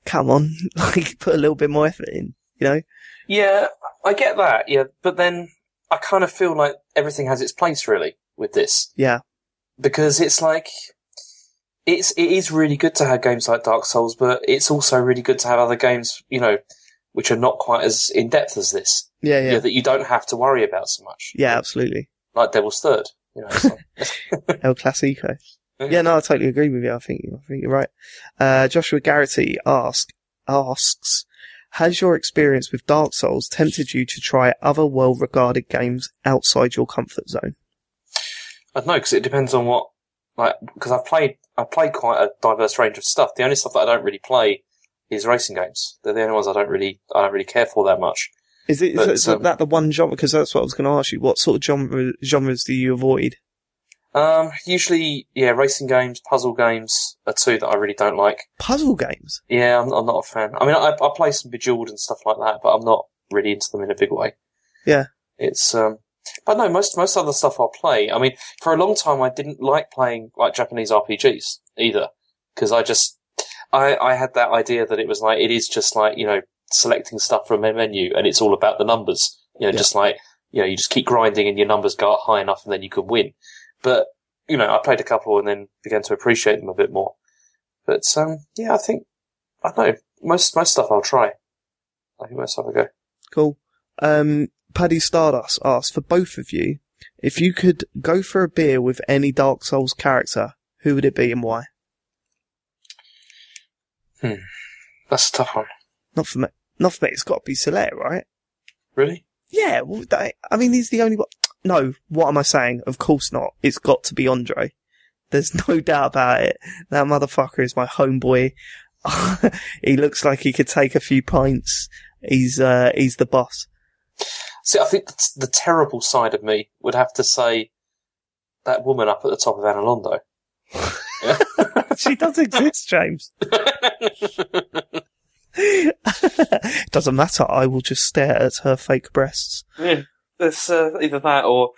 come on, like put a little bit more effort in, you know? yeah, I get that. Yeah, but then I kind of feel like everything has its place really with this Yeah. because it's like it's it is really good to have games like Dark Souls, but it's also really good to have other games, you know, which are not quite as in depth as this. Yeah, You know, yeah, that you don't have to worry about so much. yeah, absolutely. Like Devil's Third. You know, so- El Clasico. Yeah, no, I totally agree with you. I think I think you're right. Uh, Joshua Garrity ask asks, has your experience with Dark Souls tempted you to try other well-regarded games outside your comfort zone? I don't know because it depends on what like because I've played I've played quite a diverse range of stuff. The only stuff that I don't really play is racing games. They're the only ones I don't really I don't really care for that much. Is it is But, is um, that the one genre? Because that's what I was going to ask you. What sort of genre, genres do you avoid? Um, usually, yeah, racing games, puzzle games are two that I really don't like. Puzzle games. Yeah, I'm, I'm not a fan. I mean, I, I play some Bejeweled and stuff like that, but I'm not really into them in a big way. Yeah. It's um, but no, most most other stuff I'll play. I mean, for a long time I didn't like playing like Japanese RPGs either because I just I I had that idea that it was like it is just like you know selecting stuff from a menu and it's all about the numbers. You know, Yeah. just like you know you just keep grinding and your numbers go up high enough and then you can win. But you know, I played a couple and then began to appreciate them a bit more. But um, yeah, I think I don't know most most stuff I'll try. I think most stuff I go. Cool. Um, Paddy Stardust asks for both of you if you could go for a beer with any Dark Souls character, who would it be and why? Hmm. That's a tough one. Not for me. Not for me. It's got to be Solaire, right? Really? Yeah. Well, that- I mean, he's the only one. No. What am I saying? Of course not. It's got to be Andre. There's no doubt about it. That motherfucker is my homeboy. he looks like he could take a few pints. He's uh, he's the boss. See, I think the, the terrible side of me would have to say that woman up at the top of Anor Londo. she does exist, James. Doesn't matter. I will just stare at her fake breasts. Yeah, there's uh, either that or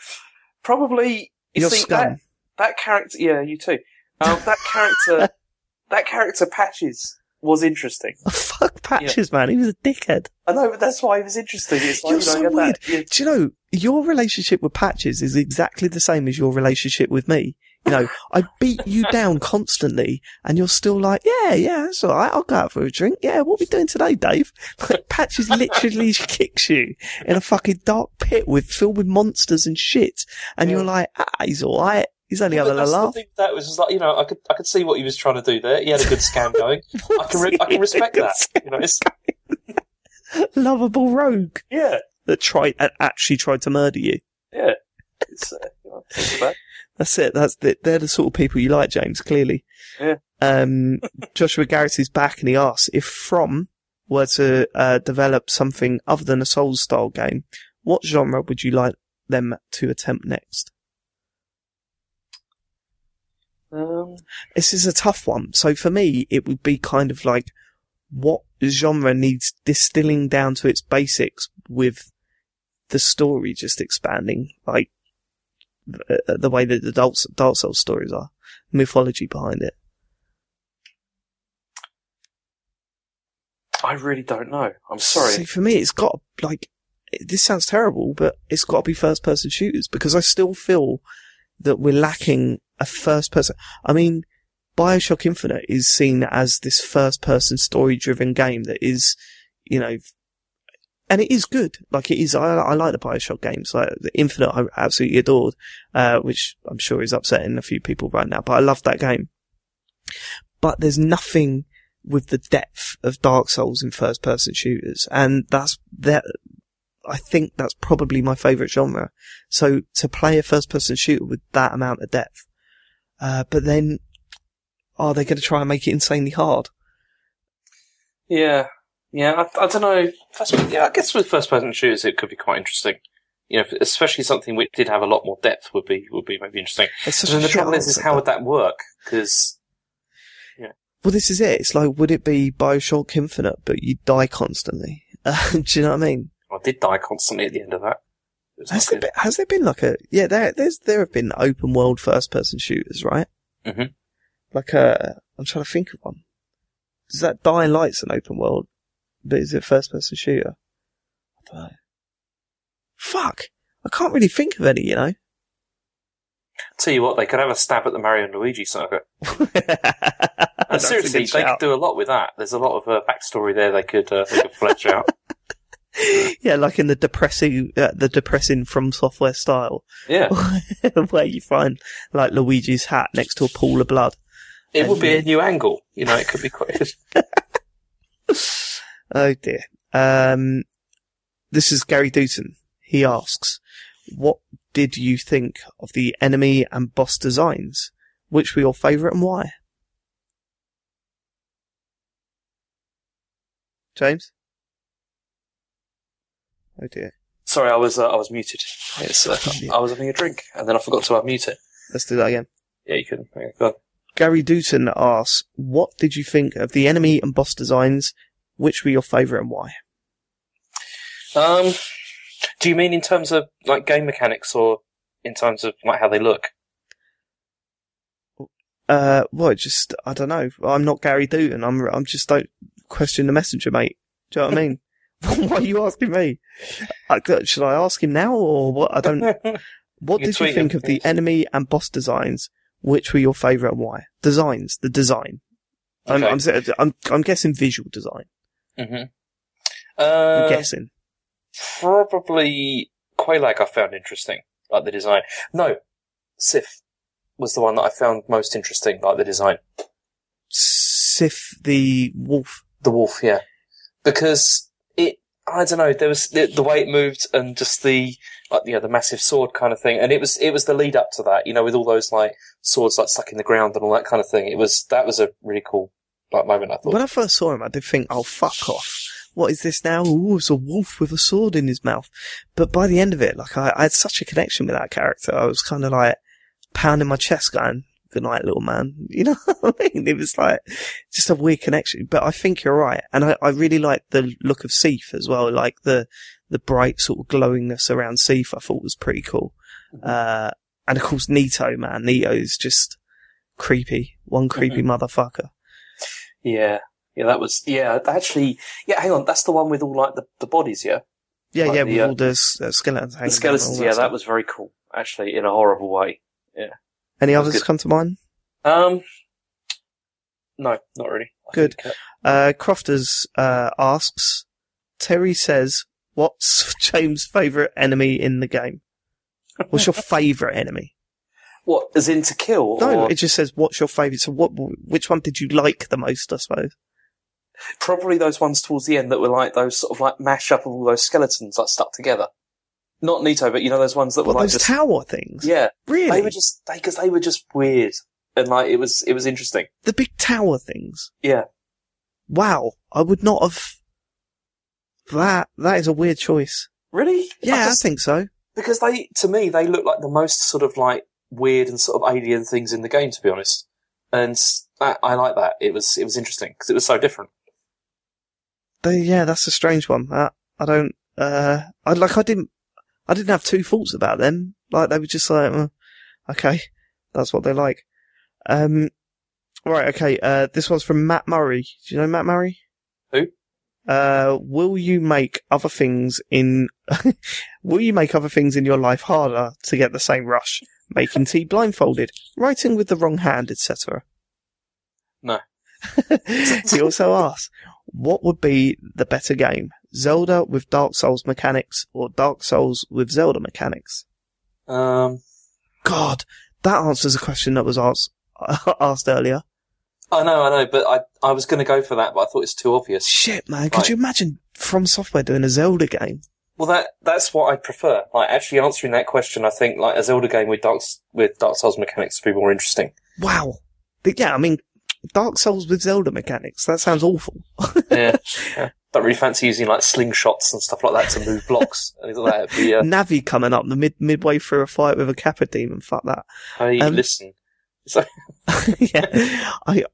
probably you Your see scum. that that character. Yeah, you too. Um, that character, that character Patches was interesting. Fuck Patches, man. He was a dickhead. I know, but that's why he was interesting. It's like You're you know, so weird. That, yeah, Do you know your relationship with Patches is exactly the same as your relationship with me? You know, I beat you down constantly, and you're still like, yeah, yeah, that's all right. I'll go out for a drink. Yeah, what we doing today, Dave? Like, Patches literally kicks you in a fucking dark pit with filled with monsters and shit, and Yeah. you're like, ah, he's all right. He's only But having a that's laugh. that was just like you know I could I could see what he was trying to do there. He had a good scam going. I can re- I can respect that. You know, it's, Lovable rogue yeah, that tried and actually tried to murder you. yeah. Uh, you know, it's. That's it. That's the, they're the sort of people you like, James. Clearly. Yeah. Um, Joshua Garrett is back, and he asks if From were to uh, develop something other than a Souls style game, what genre would you like them to attempt next? Um, This is a tough one. So for me, it would be kind of like what genre needs distilling down to its basics with the story just expanding, like the, the way that the Dark, Dark Souls stories are, mythology behind it. I really don't know. I'm sorry. See, for me, it's got like this sounds terrible, but it's got to be first person shooters because I still feel that we're lacking a first person. I mean, Bioshock Infinite is seen as this first person story driven game that is, you know, and it is good. Like it is. I, I like the Bioshock games. Like the Infinite, I absolutely adored, uh, which I'm sure is upsetting a few people right now. But I love that game. But there's nothing with the depth of Dark Souls in first person shooters. And that's that. I think that's probably my favorite genre. So to play a first person shooter with that amount of depth, uh, but then are they going to try and make it insanely hard? Yeah, yeah. I, I don't know. First, yeah, I guess with first-person shooters, it could be quite interesting. You know, especially something which did have a lot more depth would be would be maybe interesting. And the trouble is, is how would that work? Because yeah. Well, this is it. It's like, would it be Bioshock Infinite, but you die constantly? Uh, do you know what I mean? I did die constantly at the end of that. Has there, been, has there been like a yeah? There, there's there have been open world first person shooters, right? Mhm. Like a, I'm trying to think of one. Does that Dying Light's an open world, but is it first person shooter? I don't know. Fuck, I can't really think of any. You know, Tell you what, they could have a stab at the Mario and Luigi saga. And seriously, they shout. could do a lot with that. There's a lot of uh, backstory there they could uh, they could flesh out. yeah, like in the depressing, uh, the depressing from software style, Yeah, where you find like Luigi's hat next to a pool of blood. it would be a new angle. You know, it could be quite. Oh dear. Um, this is Gary Dutton. He asks, "What did you think of the enemy and boss designs? Which were your favourite and why?" James. Oh dear. Sorry, I was uh, I was muted. It's, uh. I was having a drink and then I forgot to unmute it. Let's do that again. Yeah, you can. Go on. Gary Dutton asks, "What did you think of the enemy and boss designs? Which were your favourite and why?" Um, do you mean in terms of like game mechanics or in terms of like how they look? Uh, well, just I don't know. I'm not Gary Dutton. I'm I'm just don't question the messenger, mate. Do you know what I mean? Why are you asking me? Should I ask him now or what? I don't. What You did you think of the enemy and boss designs? Which were your favourite and why? Designs, the design. I'm, I'm I'm I'm guessing visual design. hmm I'm Uh, guessing. probably Quelaag I found interesting, like the design. No, Sif was the one that I found most interesting, like the design. Sif the wolf. The wolf, yeah, because it. I don't know. There was the, the way it moved and just the like you know the massive sword kind of thing, and it was it was the lead up to that. You know, with all those like swords like stuck in the ground and all that kind of thing. It was that was a really cool like moment. I thought. When I first saw him, I did think, "Oh fuck off." What is this now? Ooh, it's a wolf with a sword in his mouth. But by the end of it, like I, I had such a connection with that character. I was kind of like pounding my chest, going, "Good night, little man." You know what I mean? It was like just a weird connection. But I think you're right, and I, I really like the look of Seath as well. Like the the bright sort of glowingness around Seath, I thought was pretty cool. Uh, and of course, Nito, man, Nito's just creepy. One creepy motherfucker. Yeah, yeah, that was yeah. Actually, yeah. Hang on, that's the one with all like the, the bodies. Yeah, Yeah, Like yeah, the, with uh, all the uh, skeletons hanging the skeletons. Yeah, that stuff. was very cool. Actually, in a horrible way. Any others good. come to mind? Um, no, not really. I Good. think, uh, Uh, Crofters uh, asks, Terry says, what's James' favourite enemy in the game? What's your favourite enemy? what as in to kill? No, or it just says, what's your favourite? So what, which one did you like the most, I suppose? probably those ones towards the end that were like those sort of like mash up of all those skeletons like stuck together. Not Nito, but you know those ones that were What, like those just tower things? yeah. Really? They were just because they were just weird and like it was it was interesting. the big tower things? Yeah. Wow. I would not have... That, that is a weird choice. Really? Yeah, I just- think so. because they to me they look like the most sort of like weird and sort of alien things in the game to be honest and I, I like that it was it was interesting because it was so different They, yeah, that's a strange one. I, I don't, uh, I like, I didn't, I didn't have two thoughts about them. Like, they were just like, uh, okay, that's what they like. Um, right, okay, uh, this one's from Matt Murray. Do you know Matt Murray? Who? Uh, will you make other things in, will you make other things in your life harder to get the same rush? Making tea blindfolded, writing with the wrong hand, etc. No. he also asks, what would be the better game? Zelda with Dark Souls mechanics or Dark Souls with Zelda mechanics? um God, that answers a question that was asked, asked earlier. I know I know but I I was going to go for that but I thought it's too obvious Shit, man, could you imagine From Software doing a Zelda game? well that that's what I prefer like actually answering that question I think like a Zelda game with Dark with Dark Souls mechanics would be more interesting Wow. But yeah, I mean, Dark Souls with Zelda mechanics, that sounds awful. yeah, yeah. don't really fancy using like slingshots and stuff like that to move blocks Anything like that be, uh, Navi coming up the mid midway through a fight with a Capra demon, fuck that. hey Um, listen so yeah, I,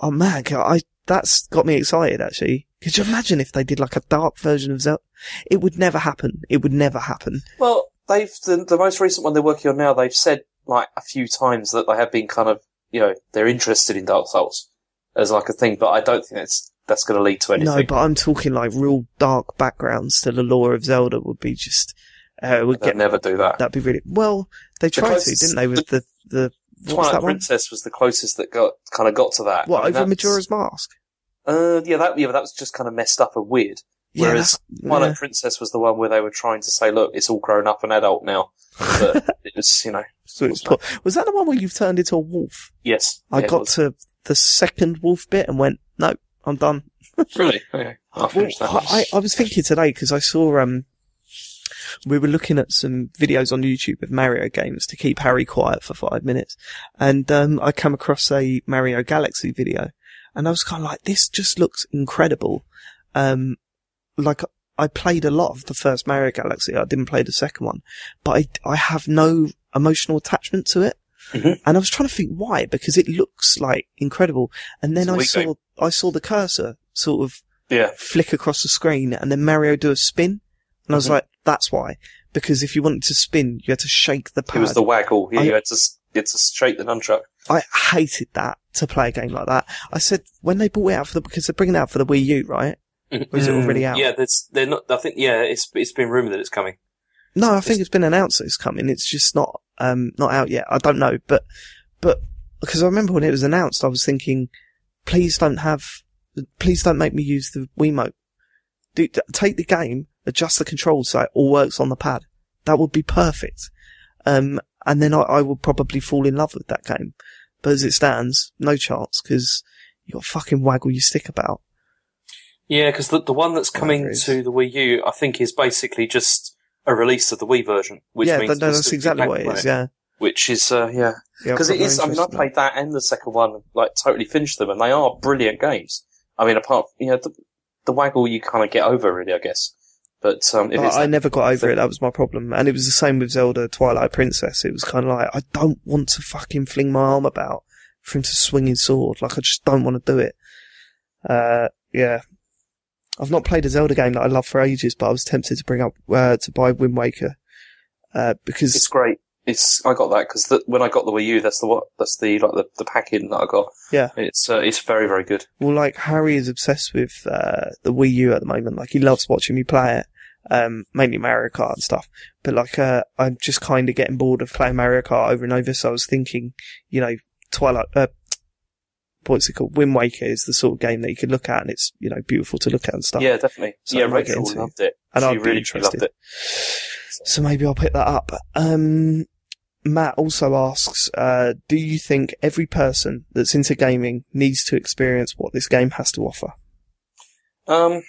oh man, I, that's got me excited actually. Could you imagine if they did like a dark version of Zelda? It would never happen. It would never happen. Well, they've the, the most recent one they're working on now. They've said like a few times that they have been kind of you know they're interested in Dark Souls as like a thing, but I don't think that's that's going to lead to anything. No, but I'm talking like real dark backgrounds to the lore of Zelda would be just, uh, would get, never do that. that'd be really, well, They tried closest- to, didn't they? With the the Twilight that one? Princess was the closest that got kind of got to that. What I mean, over Majora's Mask? Uh, yeah, that yeah, but that was just kind of messed up and weird. Whereas that's- Twilight yeah. Princess was the one where they were trying to say, look, it's all grown up and adult now. But it was, you know, So po- was that the one where you've turned into a wolf? yes. I yeah, got was. to the second wolf bit and went, no, I'm done. really. Okay, I'll Well, that. I, I was thinking today because I saw um we were looking at some videos on YouTube of Mario games to keep Harry quiet for five minutes, and um I came across a Mario Galaxy video, and I was kind of like, this just looks incredible. Um, like I played a lot of the first Mario Galaxy, I didn't play the second one, but I I have no emotional attachment to it. Mhm. And I was trying to think why, because it looks like incredible. And then I saw, game. I saw the cursor sort of yeah. flick across the screen and then Mario do a spin. And I was Mhm. like, that's why. Because if you wanted to spin, you had to shake the pad. It was the waggle. Yeah, I- you had to, you had to shake the nunchuck. I hated that to play a game like that. I said, when they brought it out for the, because they're bringing it out for the Wii U, right? Or is it already out? Mm, Yeah, there's, they're not, I think, yeah, it's, it's been rumoured that it's coming. No, I think it's been announced that it's coming. It's just not, um, not out yet. I don't know, but, but, because I remember when it was announced, I was thinking, please don't have, please don't make me use the Wiimote. Do, take the game, adjust the controls so it all works on the pad. That would be perfect. Um, and then I, I would probably fall in love with that game. But as it stands, no chance, because you got to fucking waggle your stick about. Yeah, because the, the one that's coming to the Wii U, I think, is basically just a release of the Wii version, which yeah, means that, no, that's exactly what it is, yeah. Which is, uh, yeah, Yeah, because got it is. I mean, I played that and the second one, like totally finished them, and they are brilliant games. I mean, apart, you know, the, the waggle you kind of get over, really, I guess. But um, if it's I, I never got over it. That was my problem, and it was the same with Zelda Twilight Princess. It was kind of like I don't want to fucking fling my arm about for him to swing his sword. Like I just don't want to do it. Uh, yeah. I've not played a Zelda game that I love for ages, but I was tempted to bring up uh, to buy Wind Waker uh, because it's great. It's I got that because when I got the Wii U, that's the what that's the like the, the pack-in that I got. Yeah. it's uh, it's very very good. Well, like Harry is obsessed with uh, the Wii U at the moment. Like he loves watching me play it, um, mainly Mario Kart and stuff. But like, uh, I'm just kind of getting bored of playing Mario Kart over and over. So I was thinking, you know, Twilight, uh, what's it called? Wind Waker is the sort of game that you could look at and it's, you know, beautiful to look at and stuff. Yeah, definitely. So yeah, Rachel loved it. And I'd really loved it. So maybe I'll pick that up. Um, Matt also asks, uh, do you think every person that's into gaming needs to experience what this game has to offer? Um,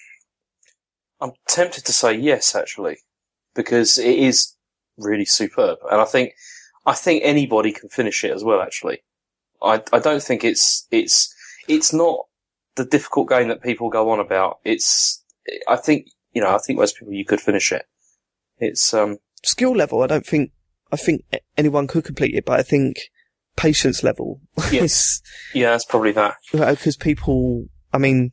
I'm tempted to say yes, actually, because it is really superb, and I think I think anybody can finish it as well. Actually, I I don't think it's it's it's not the difficult game that people go on about. It's I think you know I think most people you could finish it. It's um skill level, I don't think I think anyone could complete it, but I think patience level Yes, is yeah, it's probably that. because people. I mean,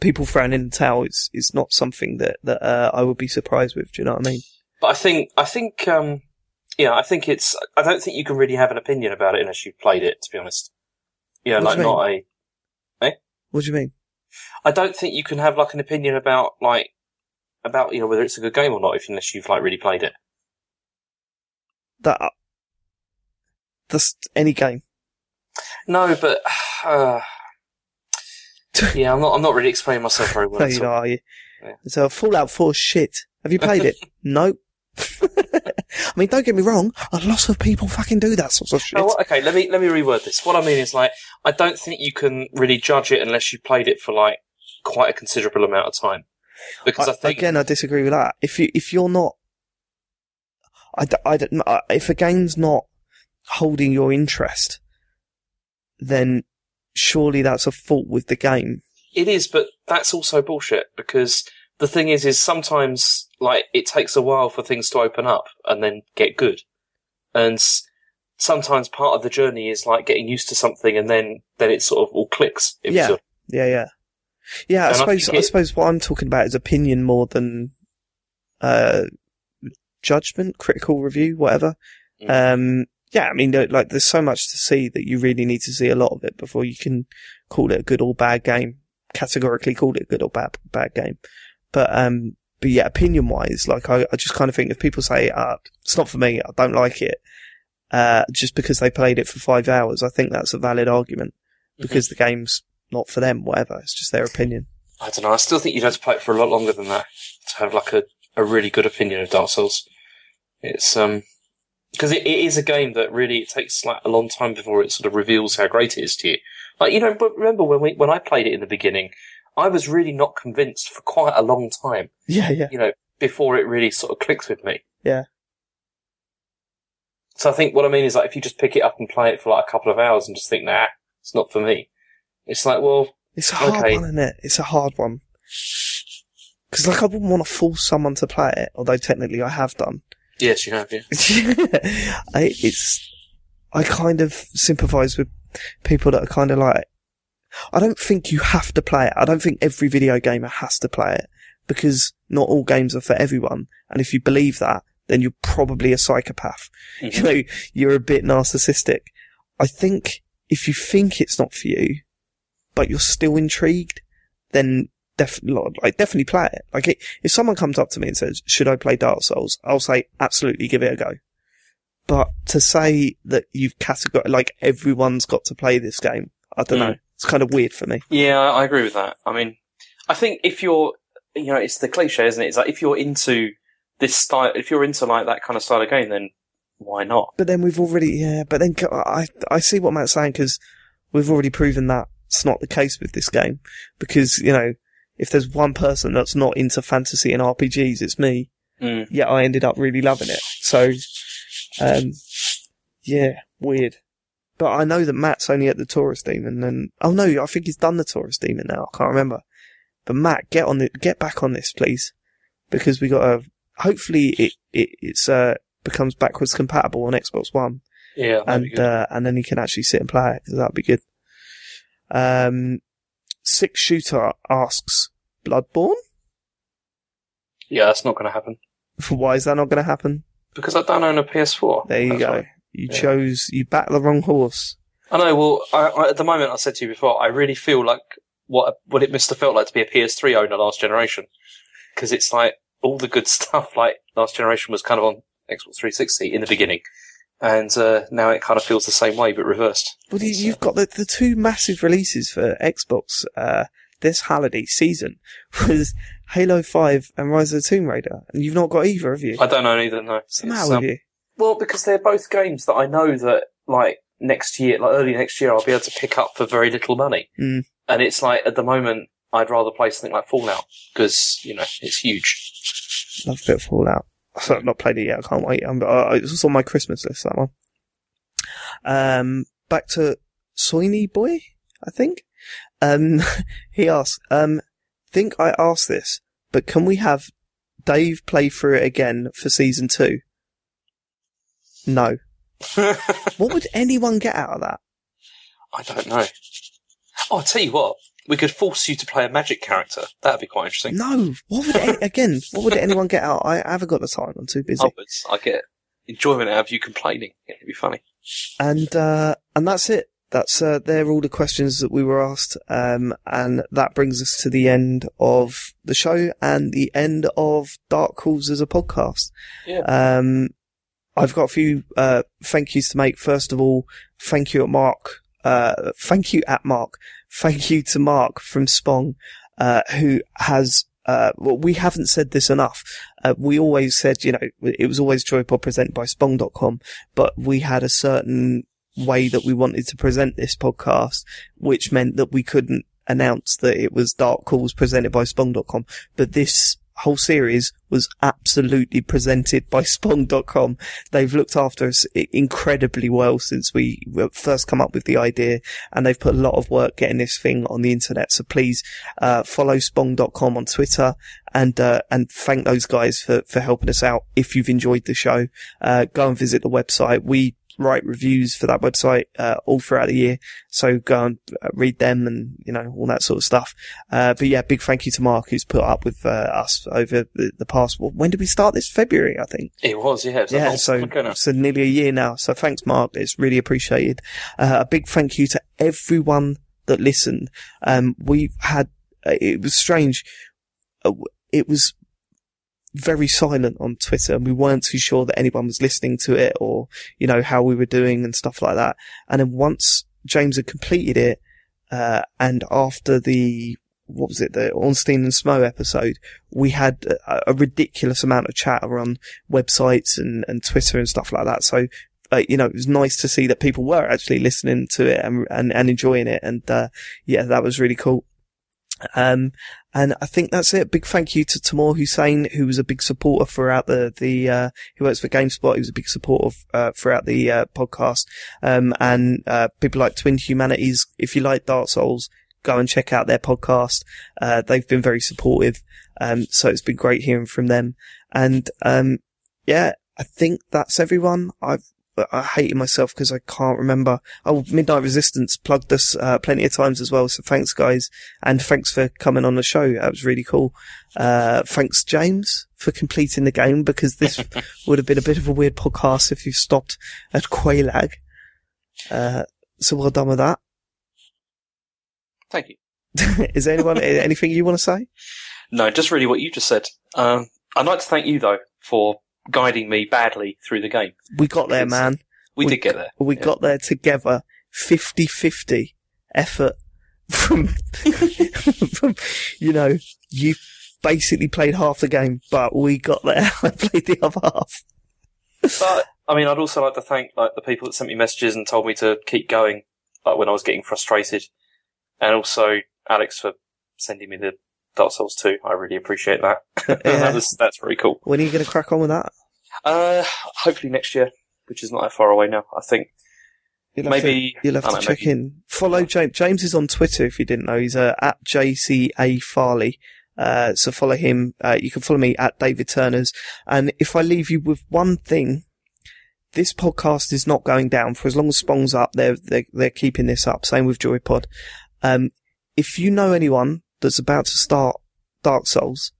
people throwing in the towel is is not something that that uh, I would be surprised with. Do you know what I mean? But I think I think um yeah I think it's I don't think you can really have an opinion about it unless you've played it. To be honest, yeah, What like not a What do you mean? I don't think you can have like an opinion about like about you know whether it's a good game or not if unless you've like really played it. That that's any game. No, but uh, yeah, I'm not. I'm not really explaining myself very well. No, you are you? Yeah. So Fallout 4 shit. Have you played it? nope. I mean, don't get me wrong. A lot of people fucking do that sort of shit. What- okay, let me let me reword this. What I mean is like I don't think you can really judge it unless you played it for like quite a considerable amount of time. Because I, I- think again, I disagree with that. If you if you're not, I, I don't- I- if a game's not holding your interest, then surely that's a fault with the game. It is, but that's also bullshit because the thing is, is sometimes like it takes a while for things to open up and then get good, and sometimes part of the journey is like getting used to something and then then it sort of all clicks. if Yeah. sort of- Yeah, yeah, yeah. I And I suppose I, it- suppose what I'm talking about is opinion more than uh judgment, critical review, whatever. Mm. Um, yeah, I mean, like, there's so much to see that you really need to see a lot of it before you can call it a good or bad game. Categorically call it a good or bad bad game. But um, but yeah, opinion wise, like I, I just kind of think if people say, uh, it's not for me, I don't like it, uh, just because they played it for five hours, I think that's a valid argument because the game's not for them, whatever. It's just their opinion. I don't know. I still think you'd have to play it for a lot longer than that to have like a, a really good opinion of Dark Souls. It's um because it, it is a game that really it takes like a long time before it sort of reveals how great it is to you. Like you know, but remember when we when I played it in the beginning, I was really not convinced for quite a long time. Yeah, yeah. You know, before it really sort of clicks with me. Yeah. So I think what I mean is like if you just pick it up and play it for like a couple of hours and just think, nah, it's not for me. It's like, well, It's a hard Okay. one, isn't it? It's a hard one. Because, like, I wouldn't want to force someone to play it, although technically I have done. yes, you have, yeah. I, it's, I kind of sympathise with people that are kind of like, I don't think you have to play it. I don't think every video gamer has to play it because not all games are for everyone. And if you believe that, then you're probably a psychopath. You know, you're a bit narcissistic. I think if you think it's not for you, but you're still intrigued, then definitely, like, definitely play it. Like, it, if someone comes up to me and says, should I play Dark Souls? I'll say, absolutely, give it a go. But to say that you've categorized, like, everyone's got to play this game, I don't Mm. know. It's kind of weird for me. Yeah, I agree with that. I mean, I think if you're, you know, it's the cliche, isn't it? It's like if you're into this style, if you're into like that kind of style of game, then why not? But then we've already, yeah, but then I, I see what Matt's saying because we've already proven that's not the case with this game. Because, you know, if there's one person that's not into fantasy and RPGs, it's me. Mm. Yet I ended up really loving it. So, um, yeah, weird. But I know that Matt's only at the Taurus Demon and, oh no, I think he's done the Taurus Demon now. I can't remember. But Matt, get on the, get back on this, please. Because we got to, hopefully it, it, it's, uh, becomes backwards compatible on Xbox One Yeah, and uh, and then you can actually sit and play it that'd be good. Um, Six Shooter asks Bloodborne. yeah, that's not going to happen Why is that not going to happen? because I don't own a PS4. There you go. why. You Yeah. chose you backed the wrong horse. I know. Well, I, I, at the moment, I said to you before, I really feel like what what it must have felt like to be a PS3 owner last generation, because it's like all the good stuff. Like last generation was kind of on Xbox 360 in the beginning, and uh, now it kind of feels the same way but reversed. Well, you, So- you've got the, the two massive releases for Xbox uh, this holiday season was Halo Five and Rise of the Tomb Raider, and you've not got either, have you? I don't know either. No, What's the It's, matter um, you? Well, because they're both games that I know that like next year, like early next year, I'll be able to pick up for very little money. Mm. And it's like at the moment, I'd rather play something like Fallout because you know it's huge. Love a bit of Fallout. I've not played it yet. I can't wait. Um, uh, it's on my Christmas list. That one. Um, back to Soiny Boy, I think. Um, he asks, um, think I asked this, but can we have Dave play through it again for season two? No. What would anyone get out of that? I don't know. Oh, I'll tell you what. We could force you to play a magic character. That'd be quite interesting. No. What would any- again? What would anyone get out? I, I haven't got the time. I'm too busy. Upwards, I get enjoyment out of you complaining. It'd be funny. And uh, and that's it. That's uh, they're all the questions that we were asked, um, and that brings us to the end of the show and the end of Dark Calls as a podcast. Yeah. Um, I've got a few uh, thank yous to make. First of all, thank you at Mark. Uh, thank you at Mark. Thank you to Mark from Spong, uh, who has. Uh, well, we haven't said this enough. Uh, we always said, you know, it was always Joypod presented by Spong.com, but we had a certain way that we wanted to present this podcast, which meant that we couldn't announce that it was Dark Calls presented by Spong.com. But this whole series was absolutely presented by Spong.com. They've looked after us incredibly well since we first come up with the idea and they've put a lot of work getting this thing on the internet. So please, uh, follow Spong.com on Twitter and, uh, and thank those guys for, for helping us out. If you've enjoyed the show, uh, go and visit the website. We write reviews for that website, uh, all throughout the year. So go and uh, read them and, you know, all that sort of stuff. Uh, but yeah, big thank you to Mark who's put up with, uh, us over the, the past, well, when did we start this? February, I think. It was, yeah. It was Yeah, so, time ago now. so nearly a year now. So thanks, Mark. It's really appreciated. Uh, a big thank you to everyone that listened. Um, we had, uh, it was strange. It was very silent on Twitter and we weren't too sure that anyone was listening to it or, you know, how we were doing and stuff like that. And then once James had completed it, uh, and after the, what was it, the Ornstein and Smough episode, we had a, a ridiculous amount of chatter on websites and, and Twitter and stuff like that. So, uh, you know, it was nice to see that people were actually listening to it and, and, and enjoying it. And, uh, yeah, that was really cool. Um, and I think that's it. Big thank you to Tamoor Hussain, who was a big supporter throughout the, the, uh, he works for GameSpot. He was a big supporter, uh, throughout the, uh, podcast. Um, and, uh, people like Twin Humanities. If you like Dark Souls, go and check out their podcast. Uh, they've been very supportive. Um, so it's been great hearing from them. And, um, yeah, I think that's everyone. I've, I hated myself because I can't remember. Oh, Midnight Resistance plugged us uh, plenty of times as well. So thanks, guys, and thanks for coming on the show. That was really cool. Uh, thanks, James, for completing the game because this would have been a bit of a weird podcast if you stopped at Quelaag. Uh, so well done with that. Thank you. Is there anyone anything you want to say? No, just really what you just said. Um, I'd like to thank you though for guiding me badly through the game. We got there, man. We, We did get there. We Yeah. got there together. 50-50 effort from, from, you know, you basically played half the game, but we got there. I played the other half. But I mean, I'd also like to thank like the people that sent me messages and told me to keep going, like when I was getting frustrated, and also Alex for sending me the Dark Souls 2. I really appreciate that. Yeah. that was, that's very cool. When are you going to crack on with that? Uh, hopefully next year, which is not that far away now. I think You'll maybe to, you'll have to know, check maybe- in. Follow James. James is on Twitter if you didn't know. He's uh, at JCA Farley. Uh, so follow him. Uh, you can follow me at David Turner's. And if I leave you with one thing, this podcast is not going down for as long as Spong's up. They're, they're, they're keeping this up. Same with JoyPod. Um, if you know anyone that's about to start Dark Souls,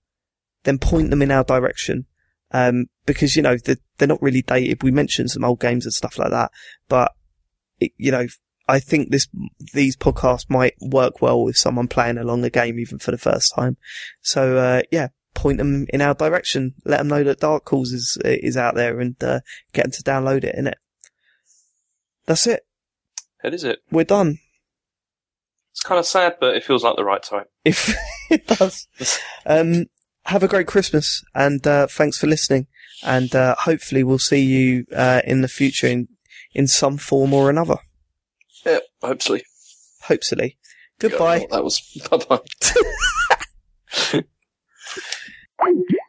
then point them in our direction. Um, because, you know, they're, they're not really dated. We mentioned some old games and stuff like that, but, it, you know, I think this, these podcasts might work well with someone playing along the game even for the first time. So, uh, yeah, point them in our direction. Let them know that Dark Calls is, is out there and, uh, get them to download it, innit? That's it. that is it. We're done. It's kind of sad, but it feels like the right time. If it does. Um, have a great Christmas and, uh, thanks for listening. And, uh, hopefully we'll see you, uh, in the future in, in some form or another. Yeah, hopefully. Hopefully. Goodbye. That was bye bye.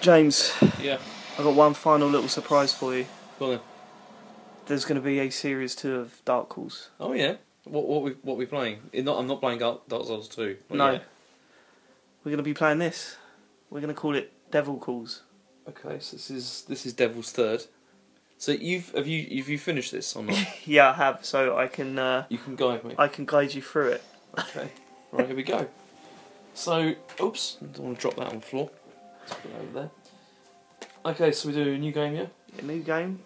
James, Yeah, I've got one final little surprise for you. go on then. There's going to be a series two of Dark Calls. Oh yeah, what what we what we playing? It not, I'm not playing Dark, Dark Souls two. Not No. yet. We're going to be playing this. We're going to call it Devil Calls. Okay, so this is this is Devil's Third. So you've have you have you finished this or not? Yeah, I have. So I can uh, you can guide me. I can guide you through it. Okay, right here we go. So, oops, I don't want to drop that on the floor. Let's put it over there. Okay, so we do a new game, yeah. A new game.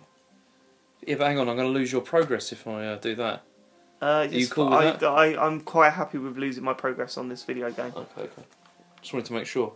Yeah, but hang on, I'm going to lose your progress if I uh, do that. Uh, you yes, cool with I, that? I, I'm quite happy with losing my progress on this video game. Okay, okay. Just wanted to make sure.